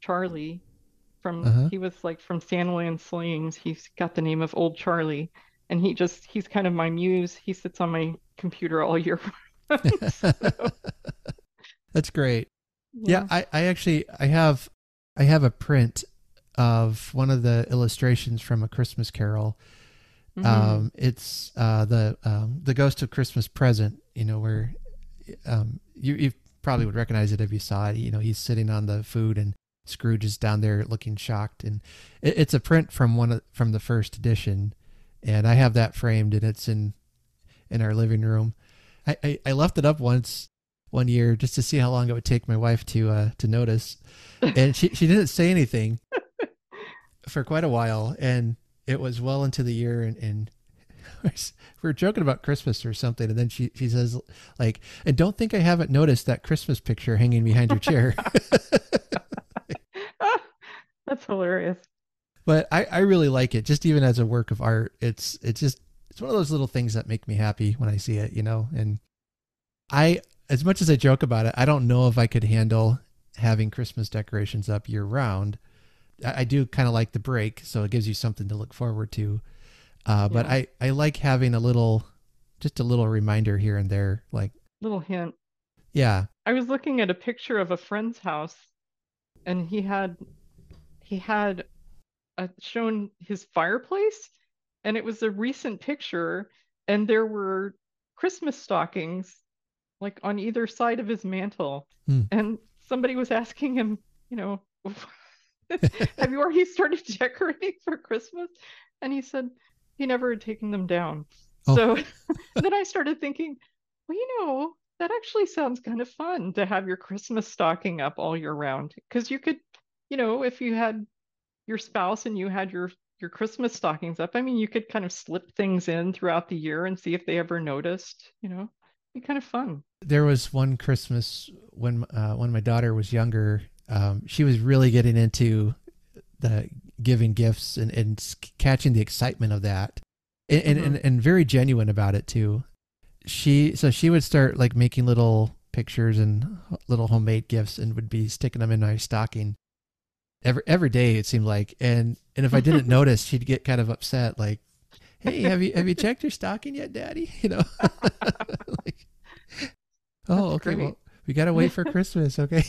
Charlie from Uh-huh. he was like from Santaland Slayings. He's got the name of Old Charlie, and he just he's kind of my muse. He sits on my computer all year. [laughs] [laughs] That's great. Yeah, I, I actually I have I have a print of one of the illustrations from a Christmas Carol. Mhm. Um, it's uh, the um, the Ghost of Christmas Present. You know where um, you you probably would recognize it if you saw it. You know he's sitting on the food and Scrooge is down there looking shocked, and it, it's a print from one of, from the first edition, and I have that framed and it's in in our living room. I, I, I left it up once one year just to see how long it would take my wife to uh, to notice, and she she didn't say anything [laughs] for quite a while, and it was well into the year, and, and we [laughs] were joking about Christmas or something, and then she she says like, and don't think I haven't noticed that Christmas picture hanging behind your chair. [laughs] That's hilarious. but I, I really like it just even as a work of art it's it's just it's one of those little things that make me happy when i see it you know and i as much as i joke about it i don't know if i could handle having christmas decorations up year round i, I do kind of like the break so it gives you something to look forward to uh, but Yeah. i i like having a little just a little reminder here and there like Little hint. yeah I was looking at a picture of a friend's house, and he had he had uh, shown his fireplace, and it was a recent picture, and there were Christmas stockings like on either side of his mantle, Hmm. and somebody was asking him, you know, [laughs] [laughs] have you already started [laughs] decorating for Christmas? And he said he never had taken them down. Oh. So then I started thinking, well, you know, that actually sounds kind of fun to have your Christmas stocking up all year round. Because you could, you know, if you had your spouse and you had your your Christmas stockings up, I mean, you could kind of slip things in throughout the year and see if they ever noticed, you know, be kind of fun. there was one Christmas when uh, when my daughter was younger. um, she was really getting into the giving gifts and, and catching the excitement of that and, mm-hmm. and, and very genuine about it too she so she would start like making little pictures and little homemade gifts and would be sticking them in my stocking every every day it seemed like and and if i didn't [laughs] notice she'd get kind of upset like hey have you have you checked your stocking yet daddy [laughs] you know [laughs] like, [laughs] oh okay well we gotta wait for christmas okay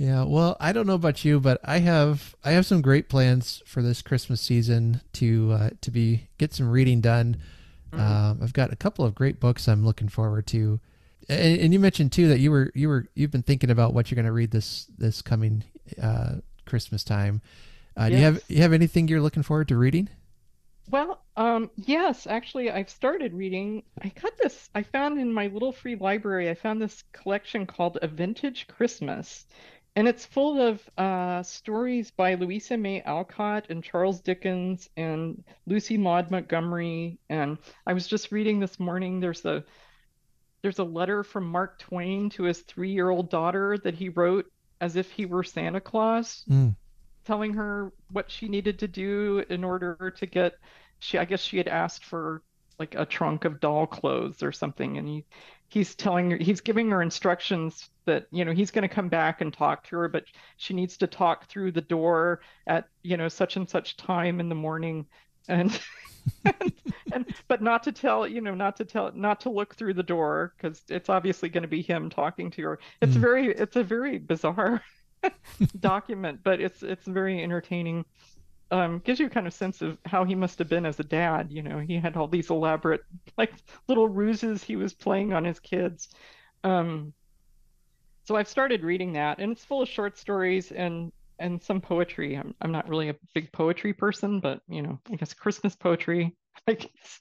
Yeah, well, I don't know about you, but I have I have some great plans for this Christmas season to uh, to be get some reading done. Mm-hmm. Um, I've got a couple of great books I'm looking forward to, and, and, you mentioned too that you were you were you've been thinking about what you're going to read this this coming uh, Christmas time. Uh, yes. Do you have you have anything you're looking forward to reading? Well, um, yes, actually, I've started reading. I got this. I found in my little free library. I found this collection called A Vintage Christmas, and it's full of uh, stories by Louisa May Alcott and Charles Dickens and Lucy Maud Montgomery. And I was just reading this morning. There's a there's a letter from Mark Twain to his three-year-old daughter that he wrote as if he were Santa Claus, mm. Telling her what she needed to do in order to get. She I guess she had asked for like a trunk of doll clothes or something, and he he's telling her he's giving her instructions that you know he's going to come back and talk to her but she needs to talk through the door at you know such and such time in the morning and [laughs] and, and, but not to tell you know not to tell not to look through the door because it's obviously going to be him talking to her it's mm. very it's a very bizarre [laughs] document but it's it's very entertaining um, gives you kind of sense of how he must have been as a dad. You know, he had all these elaborate, like little ruses he was playing on his kids. Um, so I've started reading that, and it's full of short stories and and some poetry. I'm I'm not really a big poetry person, but you know, I guess Christmas poetry, [laughs] I guess.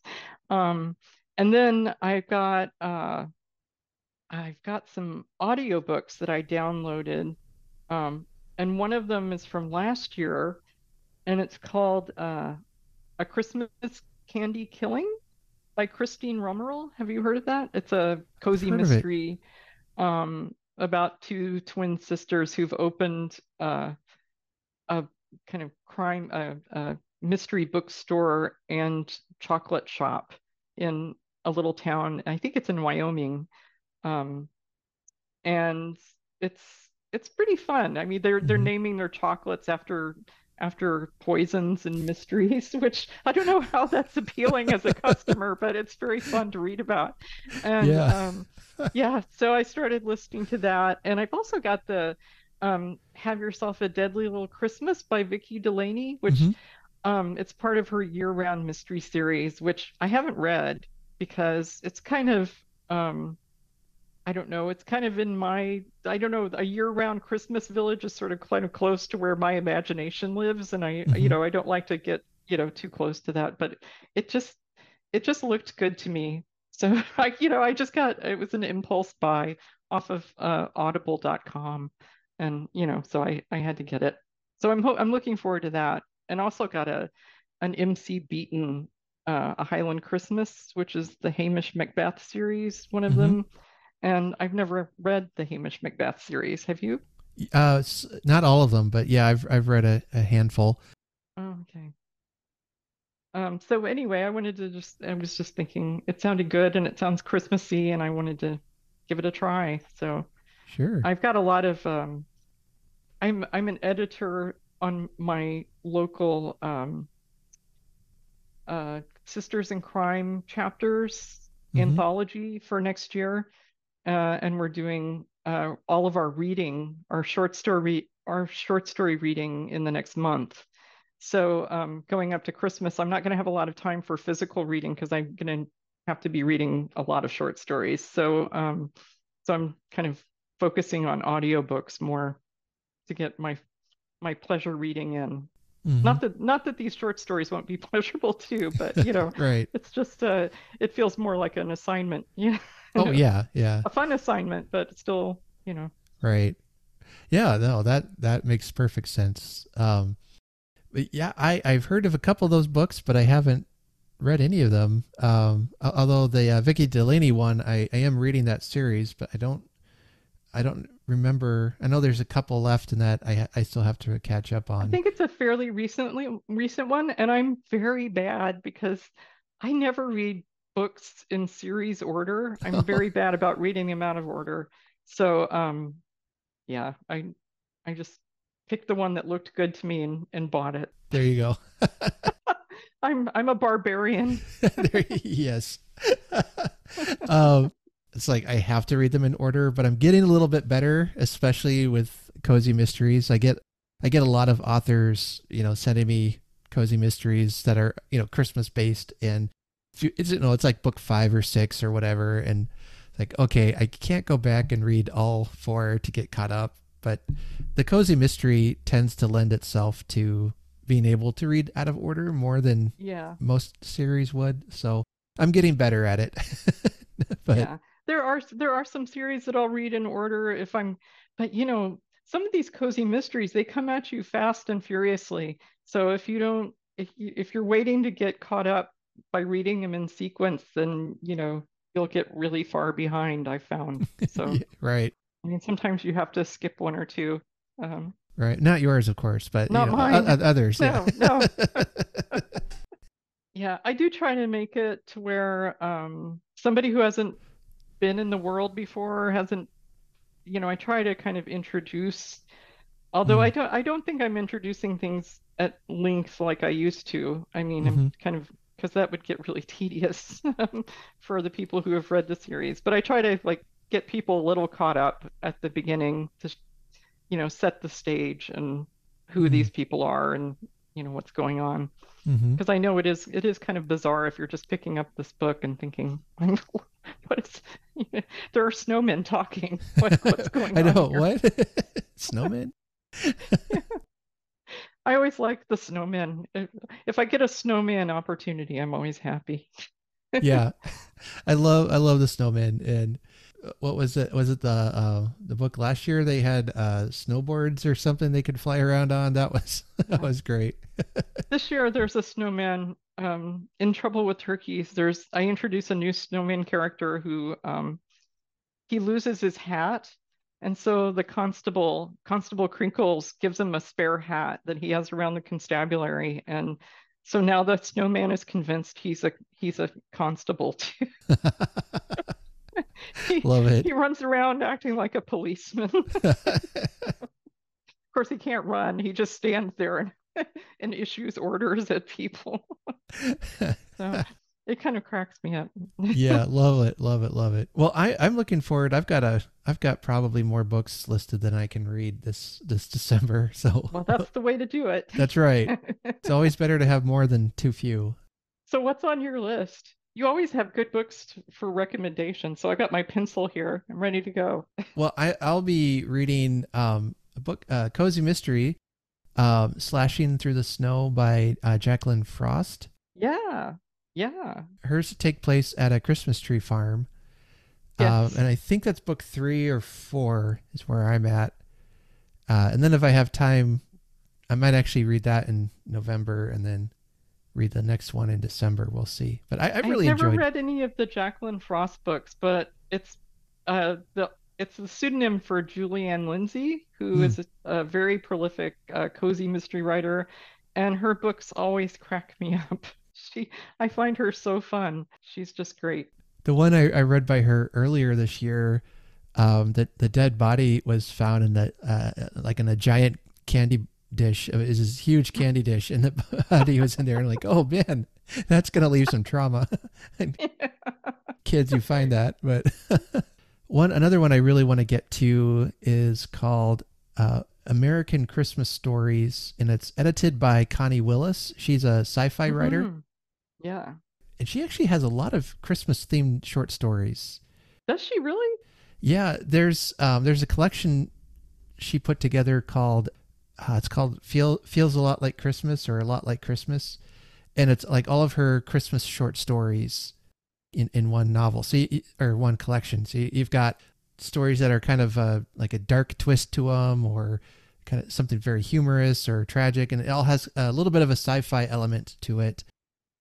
Um, and then I've got uh, I've got some audiobooks that I downloaded. Um, and one of them is from last year and it's called uh, A Christmas Candy Killing by Christine Romeril. Have you heard of that? It's a cozy mystery um, about two twin sisters who've opened uh, a kind of crime, a, a mystery bookstore and chocolate shop in a little town. I think it's in Wyoming. Um, and it's it's pretty fun. I mean, they're they're mm-hmm. naming their chocolates after after poisons and mysteries, [laughs] which I don't know how that's appealing as a customer, but it's very fun to read about. And yeah. Um, yeah, so I started listening to that. And I've also got the um, Have Yourself a Deadly Little Christmas by Vicki Delany, which mm-hmm. um, it's part of her year round mystery series, which I haven't read because it's kind of um, I don't know. It's kind of in my, I don't know, a year-round Christmas village is sort of kind of close to where my imagination lives, and I, mm-hmm. you know, I don't like to get, you know, too close to that. But it just, it just looked good to me. So [laughs] I, you know, I just got, it was an impulse buy off of uh, Audible.com, and you know, so I, I had to get it. So I'm, ho- I'm looking forward to that, and also got a, an MC Beaton, uh, a Highland Christmas, which is the Hamish Macbeth series, one of mm-hmm. them and I've never read the Hamish Macbeth series. Have you? Uh, not all of them, but yeah, I've I've read a, a handful. Oh, okay. Um, so anyway, I wanted to just I was just thinking it sounded good and it sounds Christmassy, and I wanted to give it a try. So sure, I've got a lot of um, I'm I'm an editor on my local um, uh, Sisters in Crime chapters mm-hmm. anthology for next year and we're doing uh, all of our reading, our short story, our short story reading in the next month. So um, going up to Christmas, I'm not going to have a lot of time for physical reading because I'm going to have to be reading a lot of short stories. So um, so I'm kind of focusing on audiobooks more to get my my pleasure reading in. Mm-hmm. Not that not that these short stories won't be [laughs] pleasurable too, but you know, [laughs] right. it's just uh, it feels more like an assignment. [laughs] Yeah. Oh [laughs] yeah, yeah. A fun assignment, but still, you know. Right. Yeah, no, that that makes perfect sense. Um but yeah, I I've heard of a couple of those books, but I haven't read any of them. Um although the uh, Vicki Delany one, I I am reading that series, but I don't I don't remember. I know there's a couple left in that I I still have to catch up on. I think it's a fairly recently recent one, and I'm very bad because I never read books in series order. I'm [laughs] very bad about reading them out of order. So um yeah, I I just picked the one that looked good to me and, and bought it. There you go. [laughs] [laughs] I'm I'm a barbarian. there, yes. um, it's like I have to read them in order, but I'm getting a little bit better, especially with cozy mysteries. I get I get a lot of authors, you know, sending me cozy mysteries that are you know Christmas based, and it's you know it's like book five or six or whatever, and like okay, I can't go back and read all four to get caught up, but the cozy mystery tends to lend itself to being able to read out of order more than yeah most series would. So I'm getting better at it. [laughs] but yeah, there are there are some series that I'll read in order if I'm, but you know, some of these cozy mysteries they come at you fast and furiously. So if you don't, if you, if you're waiting to get caught up by reading them in sequence, then you know you'll get really far behind. I found [laughs] so right. I mean, sometimes you have to skip one or two. Um, right, not yours, of course, but not you know, mine. others. No, yeah. no. [laughs] yeah, I do try to make it to where um, somebody who hasn't been in the world before hasn't, you know, I try to kind of introduce. Although mm. I don't, I don't think I'm introducing things at length like I used to. I mean, mm-hmm. I'm kind of because that would get really [laughs] tedious for the people who have read the series. But I try to like get people a little caught up at the beginning to you know set the stage and who mm-hmm. these people are and you know what's going on because mm-hmm. I know it is it is kind of bizarre if you're just picking up this book and thinking [laughs] what is you [laughs] know, there are snowmen talking what, what's going on? I know here? what snowmen I always like the snowman. if I get a snowman opportunity I'm always happy [laughs] yeah [laughs] I love I love the snowman. and what was it? Was it the uh, the book last year? They had uh, snowboards or something they could fly around on. That was [laughs] that was great. this year, there's a snowman um, in trouble with turkeys. There's I introduce a new snowman character who um, he loses his hat, and so the constable Constable Crinkles gives him a spare hat that he has around the constabulary, and so now the snowman is convinced he's a he's a constable too. [laughs] he, Love it. He runs around acting like a policeman. [laughs] of course, he can't run. He just stands there and, [laughs] and issues orders at people. so it kind of cracks me up. yeah, [laughs] love it, love it, love it. Well, I I'm looking forward. I've got a I've got probably more books listed than I can read this this [laughs] December. So well, that's the way to do it. That's right. [laughs] it's always better to have more than too few. So what's on your list? you always have good books for recommendation. So I got my pencil here. I'm ready to go. well, I, I'll be reading um, a book, uh, Cozy Mystery, um, Slashing Through the Snow by uh, Jacqueline Frost. Yeah. Yeah. Hers take place at a Christmas tree farm. Yes. Um, and I think that's book three or four is where I'm at. Uh, and then if I have time, I might actually read that in November and then read the next one in December. We'll see. But I, I really I've never enjoyed... read any of the Jacqueline Frost books, but it's uh, the it's the pseudonym for Julie Anne Lindsey, who mm. is a, a, very prolific uh, cozy mystery writer, and her books always crack me up. She, I find her so fun. She's just great. The one I, I read by her earlier this year, um, that the dead body was found in the uh, like in a giant candy dish. It was this huge candy dish, and the [laughs] body was in there, and like, oh man, that's gonna leave some trauma. [laughs] Kids, you find that, but [laughs] one another one I really want to get to is called uh, American Christmas Stories, and it's edited by Connie Willis. She's a sci-fi mm-hmm. writer. Yeah, and she actually has a lot of Christmas themed short stories. Does she really? Yeah, there's um, there's a collection she put together called uh, it's called feel feels a lot like Christmas or a lot like Christmas, and it's like all of her Christmas short stories in in one novel. So you, or one collection. So you've got stories that are kind of uh, like a dark twist to them, or kind of something very humorous or tragic, and it all has a little bit of a sci-fi element to it.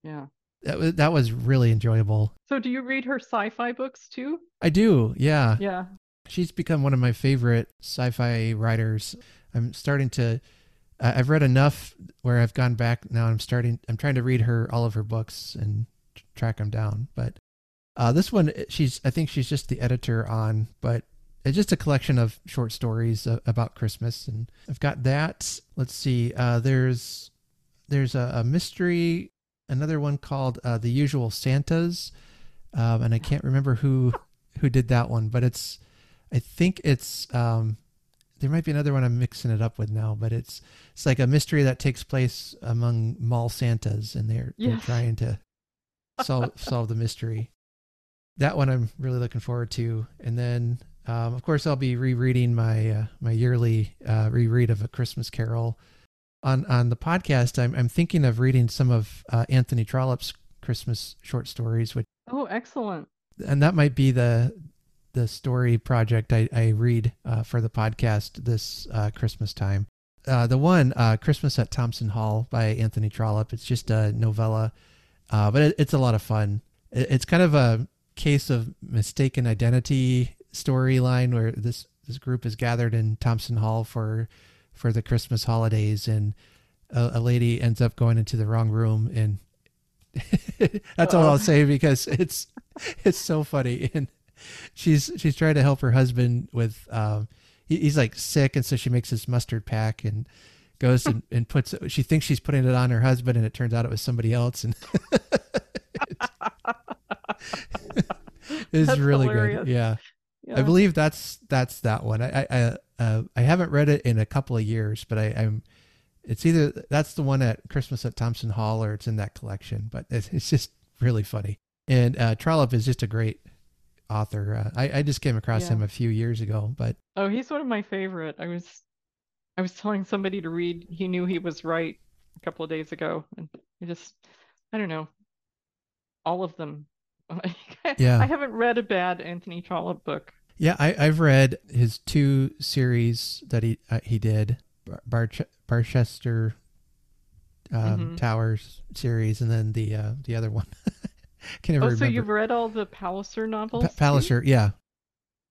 Yeah. That was, that was really enjoyable. So do you read her sci-fi books too? I do. Yeah. Yeah. she's become one of my favorite sci-fi writers. I'm starting to I've read enough where I've gone back now. I'm starting. I'm trying to read her all of her books and track them down. But uh, this one, she's I think she's just the editor on, but it's just a collection of short stories uh, about Christmas, and I've got that. Let's see. Uh, there's there's a, a, mystery, another one called uh, The Usual Santas, um, and I can't remember who who did that one, but it's I think it's um, there might be another one I'm mixing it up with now, but it's it's like a mystery that takes place among mall Santas, and they're yes. they're trying to solve [laughs] solve the mystery. That one I'm really looking forward to, and then um, of course I'll be rereading my uh, my yearly uh, reread of A Christmas Carol. On on the podcast, I'm I'm thinking of reading some of uh, Anthony Trollope's Christmas short stories, which oh excellent, and that might be the the story project I, I read uh, for the podcast this uh, Christmas time. Uh, the one, uh, Christmas at Thompson Hall by Anthony Trollope. It's just a novella, uh, but it, it's a lot of fun. It, it's kind of a case of mistaken identity storyline where this this group is gathered in Thompson Hall for for the Christmas holidays, and a, a lady ends up going into the wrong room, and [laughs] that's all I'll say because it's it's so funny and she's she's trying to help her husband with um, he, he's like sick and so she makes this mustard pack and goes and, and puts she thinks she's putting it on her husband and it turns out it was somebody else and [laughs] it's really hilarious. good yeah. yeah. i believe that's that's that one i i uh, i haven't read it in a couple of years but i i'm it's either that's the one at christmas at thompson hall or it's in that collection but it's, it's just really funny and uh trollope is just a great author. Uh, I, I just came across yeah. him a few years ago, but oh, he's one of my favorite. I was I was telling somebody to read. He knew he was right a couple of days ago, and I just I don't know all of them. [laughs] yeah, I haven't read a bad Anthony Trollope book. Yeah, I, I've read his two series that he uh, he did, Bar- Barchester um, mm-hmm. Towers series, and then the uh, the other one. [laughs] Can never oh, remember. so you've read all the Palliser novels? Pa- Palliser, yeah.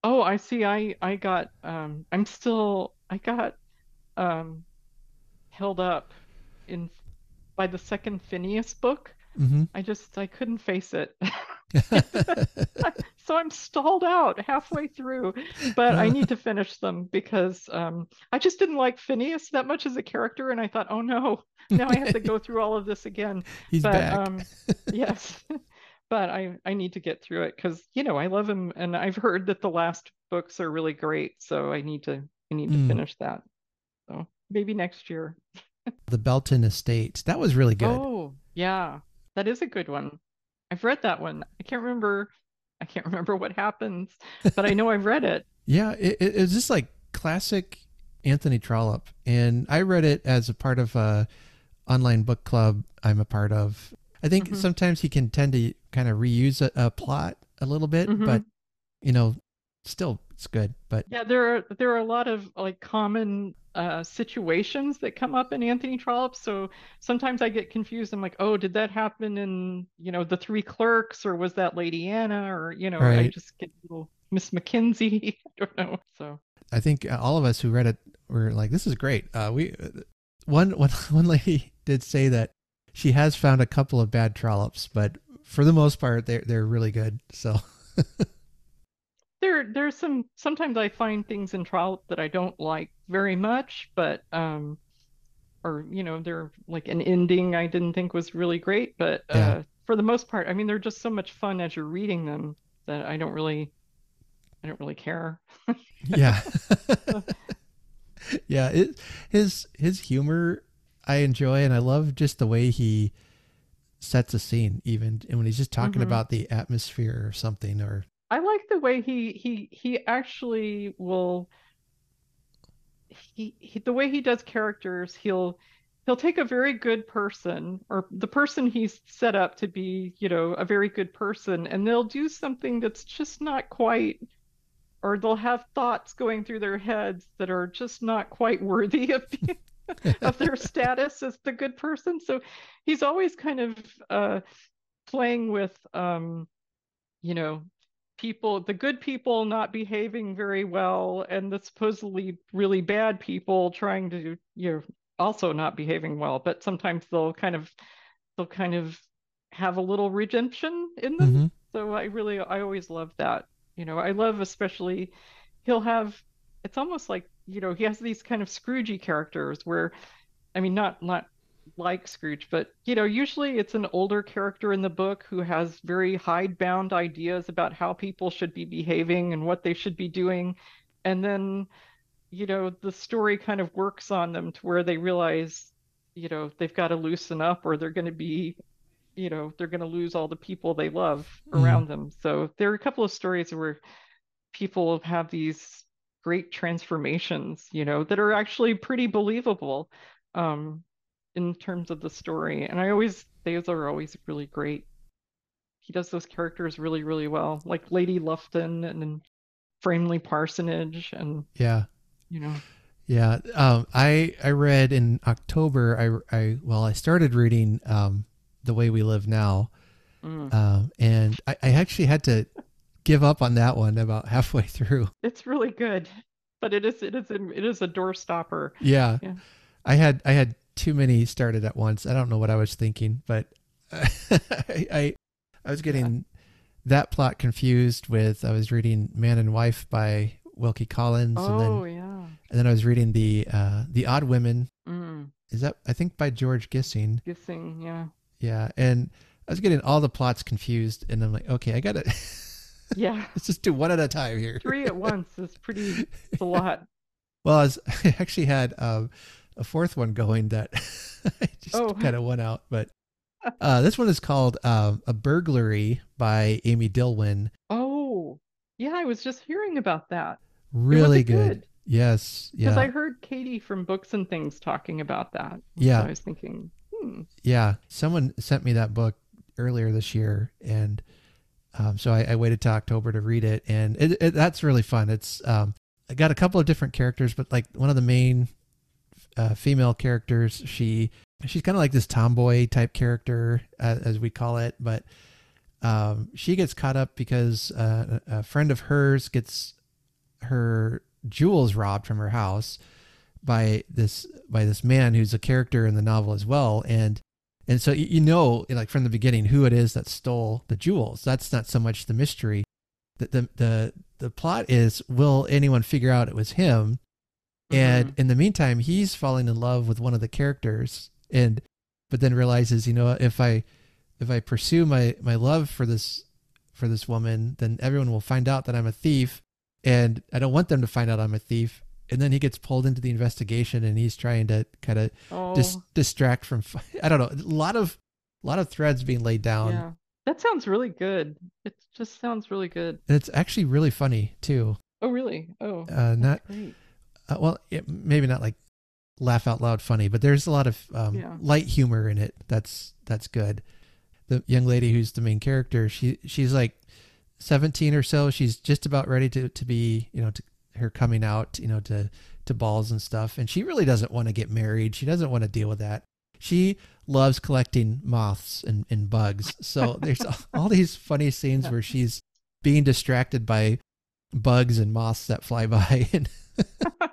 Oh, I see. I I got um I'm still I got um held up in by the second Phineas book. Mm-hmm. I just I couldn't face it. [laughs] [laughs] so I'm stalled out halfway through, but I need to [laughs] finish them because um, I just didn't like Phineas that much as a character, and I thought, oh no, now I have to go through all of this again. [laughs] He's but, back. Um, [laughs] yes, but I I need to get through it because you know I love him and I've heard that the last books are really great, so I need to I need to mm. finish that. So maybe next year. the Belton Estate that was really good. Oh yeah, that is a good one. I've read that one. I can't remember. I can't remember what happens, [laughs] but I know I've read it. yeah, it, it, it's just like classic Anthony Trollope, and I read it as a part of a online book club I'm a part of. I think mm-hmm. sometimes he can tend to kind of reuse a, a plot a little bit, mm-hmm. but you know, still it's good. But yeah, there are there are a lot of like common uh, situations that come up in Anthony Trollope. So sometimes I get confused. I'm like, oh, did that happen in you know the Three Clerks, or was that Lady Anna, or you know, right. I just get a little Miss Mackenzie. [laughs] I don't know. So I think all of us who read it were like, this is great. Uh, we one one [laughs] one lady did say that she has found a couple of bad trollops, but for the most part, they're they're really good. So [laughs] there there's some sometimes I find things in Trollope that I don't like very much, but um, or you know they're like an ending I didn't think was really great, but uh, yeah. for the most part, I mean they're just so much fun as you're reading them that I don't really I don't really care. [laughs] yeah. [laughs] yeah, it, his his humor I enjoy and I love just the way he sets a scene even and when he's just talking mm-hmm. about the atmosphere or something or I like the way he he he actually will he, he the way he does characters he'll he'll take a very good person or the person he's set up to be you know a very good person and they'll do something that's just not quite or they'll have thoughts going through their heads that are just not quite worthy of being [laughs] of their [laughs] status as the good person. So he's always kind of uh, playing with, um, you know, people, the good people not behaving very well, and the supposedly really bad people trying to, you know, also not behaving well. But sometimes they'll kind of, they'll kind of have a little redemption in them. Mhm. So I really, I always love that. You know, I love especially he'll have. It's almost like you know he has these kind of Scroogey characters where, I mean, not not like Scrooge, but you know, usually it's an older character in the book who has very hidebound ideas about how people should be behaving and what they should be doing. And then, you know, the story kind of works on them to where they realize, you know, they've got to loosen up or they're going to be, you know, they're going to lose all the people they love around them. So there are a couple of stories where people have these great transformations, you know, that are actually pretty believable. Um, in terms of the story. And I always, those are always really great. He does those characters really, really well, like Lady Lufton and Framley Parsonage, and Yeah. you know, Yeah. Um, I I read in October. I I well, I started reading um, the way we live now, mm. um, and I, I actually had to give up on that one about halfway through. it's really good. But it is, it is, it is a door stopper. Yeah. Yeah. I had I had too many started at once. I don't know what I was thinking, but [laughs] I I, I was getting that plot confused with I was reading Man and Wife by Wilkie Collins, and then Oh yeah. and then I was reading the uh, the Odd Women. Mm. Is that I think by George Gissing? Guessing, yeah. Yeah, and I was getting all the plots confused, and I'm like, okay, I gotta [laughs] Yeah. let's just do one at a time here. Three at once is pretty, it's a lot. [laughs] Well, I, was, I actually had um, a fourth one going that [laughs] I just Oh. kind of went out, but [laughs] uh, this one is called um, "A Burglary" by Amy Dilwyn. Oh, yeah. I was just hearing about that. Really good. good? Yes. Because Yeah. I heard Katie from Books and Things talking about that. Yeah. So I was thinking, hmm. Yeah. Someone sent me that book earlier this year, and um, so I, I waited till October to read it, and it, it, that's really fun. It's um, I got a couple of different characters, but like one of the main uh, female characters, she she's kind of like this tomboy type character, uh, as we call it, but um, she gets caught up because uh, a friend of hers gets her jewels robbed from her house by this by this man who's a character in the novel as well. And and so you, you know like from the beginning who it is that stole the jewels. That's not so much the mystery. The the the, the plot is will anyone figure out it was him and Mhm. in the meantime he's falling in love with one of the characters and but then realizes you know if i if i pursue my my love for this for this woman then everyone will find out that i'm a thief and i don't want them to find out i'm a thief and then he gets pulled into the investigation and he's trying to kind of oh, dis- distract from [laughs] i don't know a lot of a lot of threads being laid down yeah. That sounds really good. It just sounds really good. and it's actually really funny too Oh, really? Oh, uh not great. Uh, well it, maybe not like laugh out loud funny but there's a lot of um, Yeah. light humor in it that's that's good. The young lady who's the main character she she's like 17 or so. She's just about ready to to be you know to her coming out you know to to balls and stuff and she really doesn't want to get married. She doesn't want to deal with that. She loves collecting moths and, and bugs. So [laughs] there's all, all these funny scenes where she's being distracted by bugs and moths that fly by [laughs] and [laughs]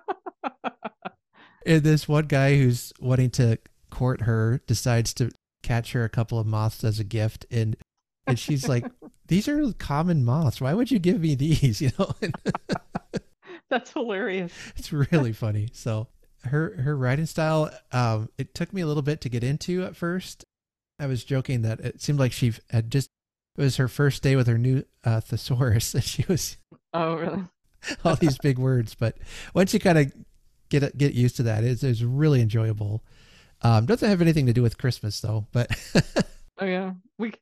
and this one guy who's wanting to court her decides to catch her a couple of moths as a gift. And and she's like [laughs] these are common moths. Why would you give me these? [laughs] You know? [laughs] That's hilarious. it's really funny. So her her writing style um it took me a little bit to get into at first. I was joking that it seemed like she had just it was her first day with her new uh, thesaurus and she was Oh, really? all these big words. But once you kind of get get used to that it's, it's really enjoyable um doesn't have anything to do with christmas though but [laughs] Oh, yeah. We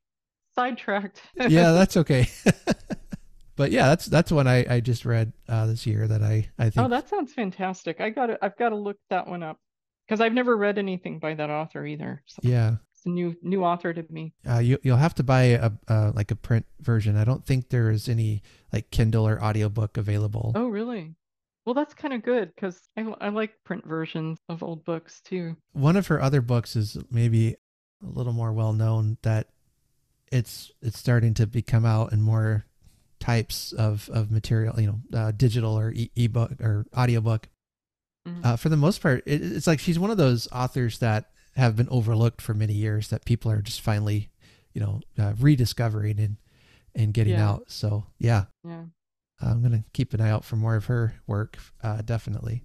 sidetracked. yeah [laughs] that's okay [laughs] but yeah that's that's one i i just read uh this year that i i think Oh, that sounds fantastic. I got I've got to look that one up because I've never read anything by that author either. So yeah it's a new new author to me. uh you, you'll have to buy a uh like a print version i don't think there is any like kindle or audiobook available Oh, really? Well, that's kind of good because I I like print versions of old books too. one of her other books is maybe a little more well known that it's it's starting to become out in more types of of material, you know, uh, digital or e- ebook or audiobook. Mhm. Uh, for the most part, it, it's like she's one of those authors that have been overlooked for many years that people are just finally, you know, uh, rediscovering and and getting Yeah. out. So yeah, yeah. I'm gonna keep an eye out for more of her work. Uh, definitely.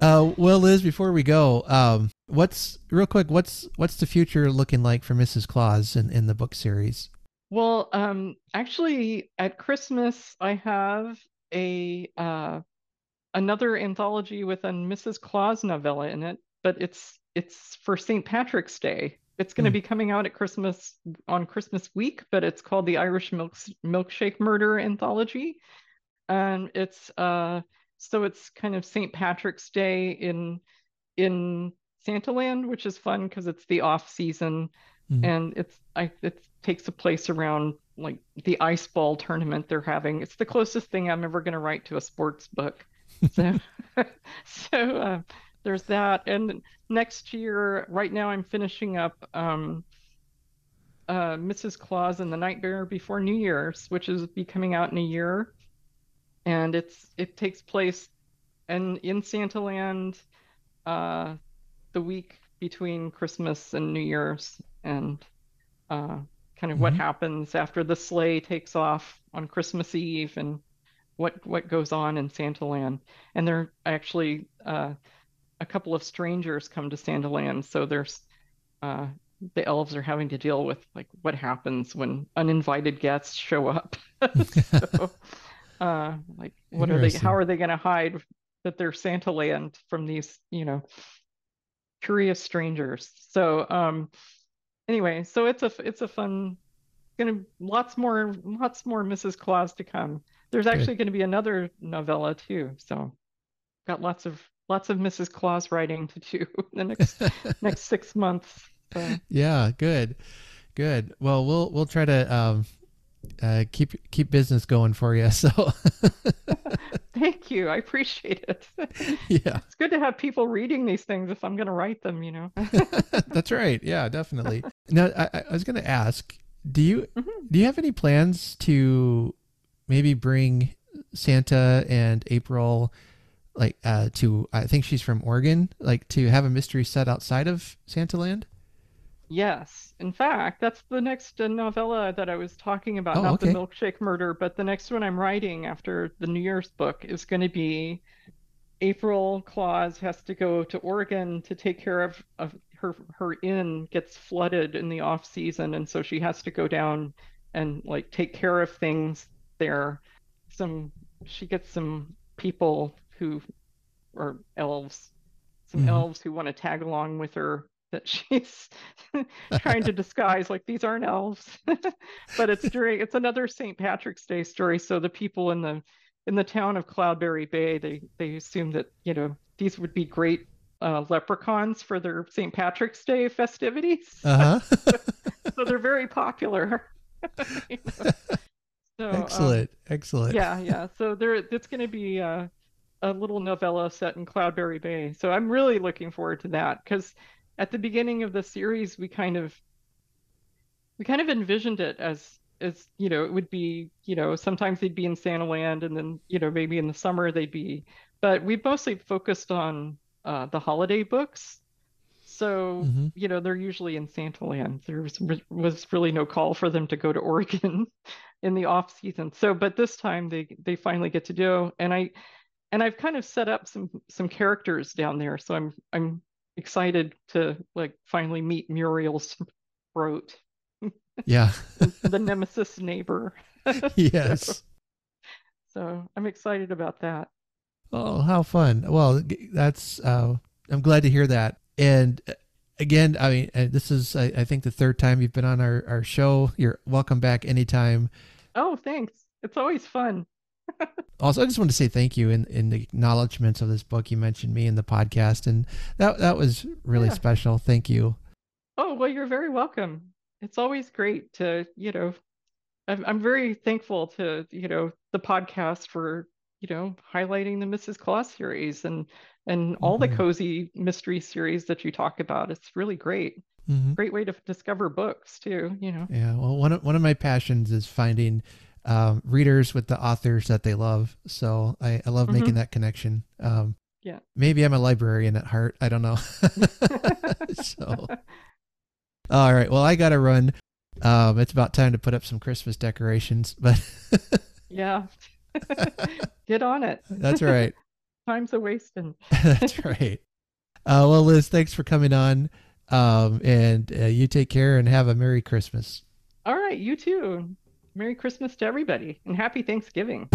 Uh, well, Liz, before we go, um, what's real quick? What's what's the future looking like for Mrs. Claus in, in the book series? Well, um, actually, at Christmas, I have a uh, another anthology with a Mrs. Claus novella in it, but it's it's for St. Patrick's Day. It's going to Hmm. be coming out at Christmas on Christmas week, but it's called the Irish Milk Milkshake Murder Anthology, and it's uh, so it's kind of St. Patrick's Day in in Santaland, which is fun because it's the off season Mhm. and it's I it takes a place around like the ice ball tournament they're having. It's the closest thing I'm ever going to write to a sports book. So [laughs] so uh, there's that. And next year, right now I'm finishing up um, uh, Mrs. Claus and the Nightmare Before New Year's, which is be coming out in a year, and it's it takes place and in Santaland uh, the week between Christmas and New Year's, and uh, kind of what Mhm. happens after the sleigh takes off on Christmas Eve, and what what goes on in Santaland. And there actually uh, a couple of strangers come to Santaland, so there's uh, the elves are having to deal with like what happens when uninvited guests show up. [laughs] so, [laughs] uh, like what are they? How are they going to hide that they're Santaland from these, you know, curious strangers? So, um, anyway, so it's a it's a fun. Gonna lots more lots more Mrs. Claus to come. There's actually going to be another novella too. So, got lots of lots of Mrs. Claus writing to do [laughs] the next [laughs] next six months. So, yeah, good, good. Well, we'll we'll try to um, uh, keep keep business going for you. [laughs] So [laughs] thank you. I appreciate it. [laughs] yeah, It's good to have people reading these things if I'm going to write them, you know. that's right. Yeah, definitely. Now, I, I- was going to ask, do you Mhm. do you have any plans to maybe bring Santa and April, like uh, to? I think she's from Oregon, like to have a mystery set outside of Santaland. Yes. In fact, that's the next uh, novella that I was talking about, Oh, not okay. the milkshake murder, but the next one I'm writing after the New Year's book is going to be April Claus has to go to Oregon to take care of, of her her inn gets flooded in the off season, and so she has to go down and like take care of things there. Some she gets some people who are elves, some Mhm. elves who want to tag along with her that [laughs] she's trying to disguise like these aren't elves [laughs] but it's during it's another st patrick's day story so the people in the in the town of cloudberry bay they they assume that you know these would be great uh, leprechauns for their st patrick's day festivities Uh huh. [laughs] so they're very popular You know? so um, excellent, excellent. yeah, yeah. So there, it's going to be a, a little novella set in Cloudberry Bay. So I'm really looking forward to that because at the beginning of the series, we kind of we kind of envisioned it as as you know it would be you know sometimes they'd be in Santaland and then you know maybe in the summer they'd be, but we mostly focused on uh, the holiday books. So Mhm. you know they're usually in Santaland There was was really no call for them to go to [laughs] Oregon in the off season. So, but this time they they finally get to do, and I and I've kind of set up some some characters down there. So I'm I'm excited to like finally meet Muriel's throat, Yeah. [laughs] the nemesis neighbor. [laughs] yes. So I'm excited about that. Oh, how fun! Well, that's uh, I'm glad to hear that. And uh, again, I mean, this is I, I think the third time you've been on our our show. You're welcome back anytime. Oh, thanks. It's always fun. [laughs] Also, I just want to say thank you in in the acknowledgments of this book. You mentioned me in the podcast, and that that was really Yeah. special. Thank you. Oh, well, you're very welcome. It's always great to, you know, I'm I'm very thankful to, you know, the podcast for, you know, highlighting the Mrs. Claus series and and all the Mhm. cozy mystery series that you talk about. It's really great. Mm-hmm. Great way to discover books too, you know. Yeah. Well, one of one of my passions is finding um, readers with the authors that they love. So I, I love making Mhm. that connection. Um, Yeah. Maybe I'm a librarian at heart. I don't know. [laughs] [laughs] so, all right. Well, I got to run. Um, it's about time to put up some Christmas decorations, but yeah. [laughs] Get on it. that's right. Time's a wasting. That's right. Uh, well, Liz, thanks for coming on. Um, and uh, you take care and have a Merry Christmas. All right, you too. Merry Christmas to everybody and happy Thanksgiving.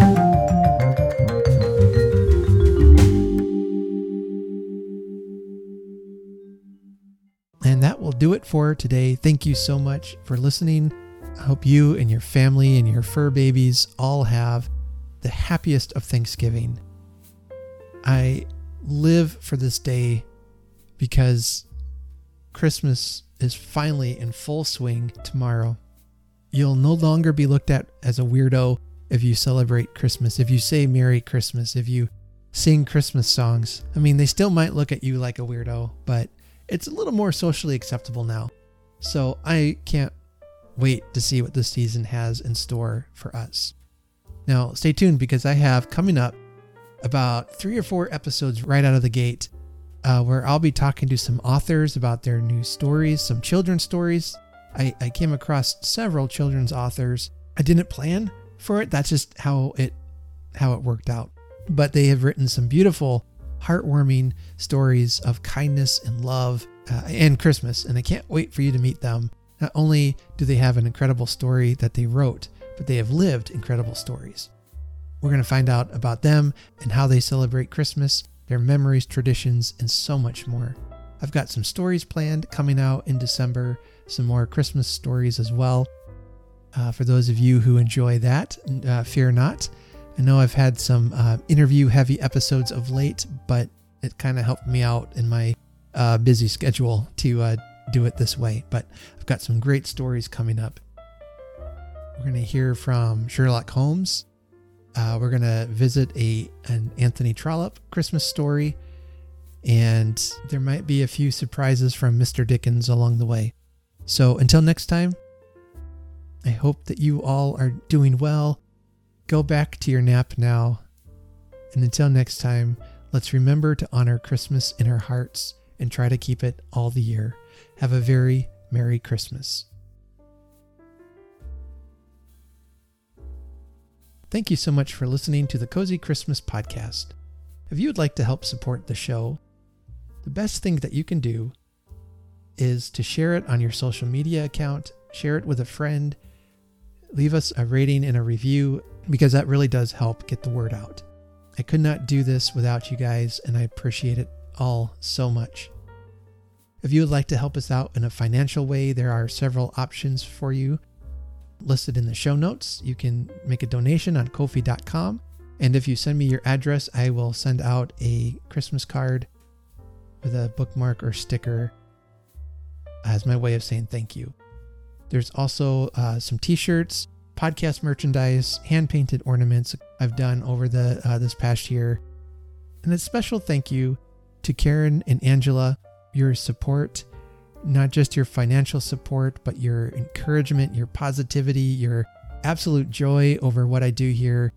And that will do it for today. Thank you so much for listening. I hope you and your family and your fur babies all have the happiest of Thanksgiving. I live for this day because Christmas is finally in full swing tomorrow. You'll no longer be looked at as a weirdo if you celebrate Christmas, if you say Merry Christmas, if you sing Christmas songs. I mean, they still might look at you like a weirdo, but it's a little more socially acceptable now. So I can't wait to see what this season has in store for us. Now, stay tuned because I have coming up about three or four episodes right out of the gate uh, where I'll be talking to some authors about their new stories, some children's stories. I, I came across several children's authors. I didn't plan for it. That's just how it how it worked out. But they have written some beautiful, heartwarming stories of kindness and love uh, and Christmas, and I can't wait for you to meet them. Not only do they have an incredible story that they wrote, but they have lived incredible stories. We're going to find out about them and how they celebrate Christmas, their memories, traditions, and so much more. I've got some stories planned coming out in December, some more Christmas stories as well. Uh, for those of you who enjoy that, uh, fear not. I know I've had some uh, interview heavy episodes of late, but it kind of helped me out in my uh, busy schedule to uh, do it this way. But I've got some great stories coming up. We're going to hear from Sherlock Holmes. Uh, we're going to visit a an Anthony Trollope Christmas story, and there might be a few surprises from Mr. Dickens along the way. So until next time, I hope that you all are doing well. Go back to your nap now. And until next time, let's remember to honor Christmas in our hearts and try to keep it all the year. Have a very Merry Christmas. Thank you so much for listening to the Cozy Christmas Podcast. If you would like to help support the show, the best thing that you can do is to share it on your social media account, share it with a friend, leave us a rating and a review because that really does help get the word out. I could not do this without you guys, and I appreciate it all so much. If you would like to help us out in a financial way, there are several options for you listed in the show notes. You can make a donation on Ko-fi.com. And if you send me your address, I will send out a Christmas card with a bookmark or sticker as my way of saying thank you. There's also uh, some t-shirts, podcast merchandise, hand-painted ornaments I've done over the uh, this past year. And a special thank you to Karen and Angela, your support, not just your financial support, but your encouragement, your positivity, your absolute joy over what I do here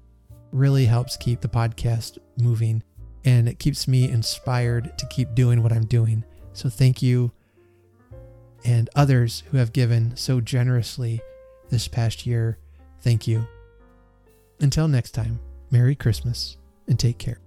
really helps keep the podcast moving and it keeps me inspired to keep doing what I'm doing. So thank you and others who have given so generously this past year. Thank you. Until next time, Merry Christmas and take care.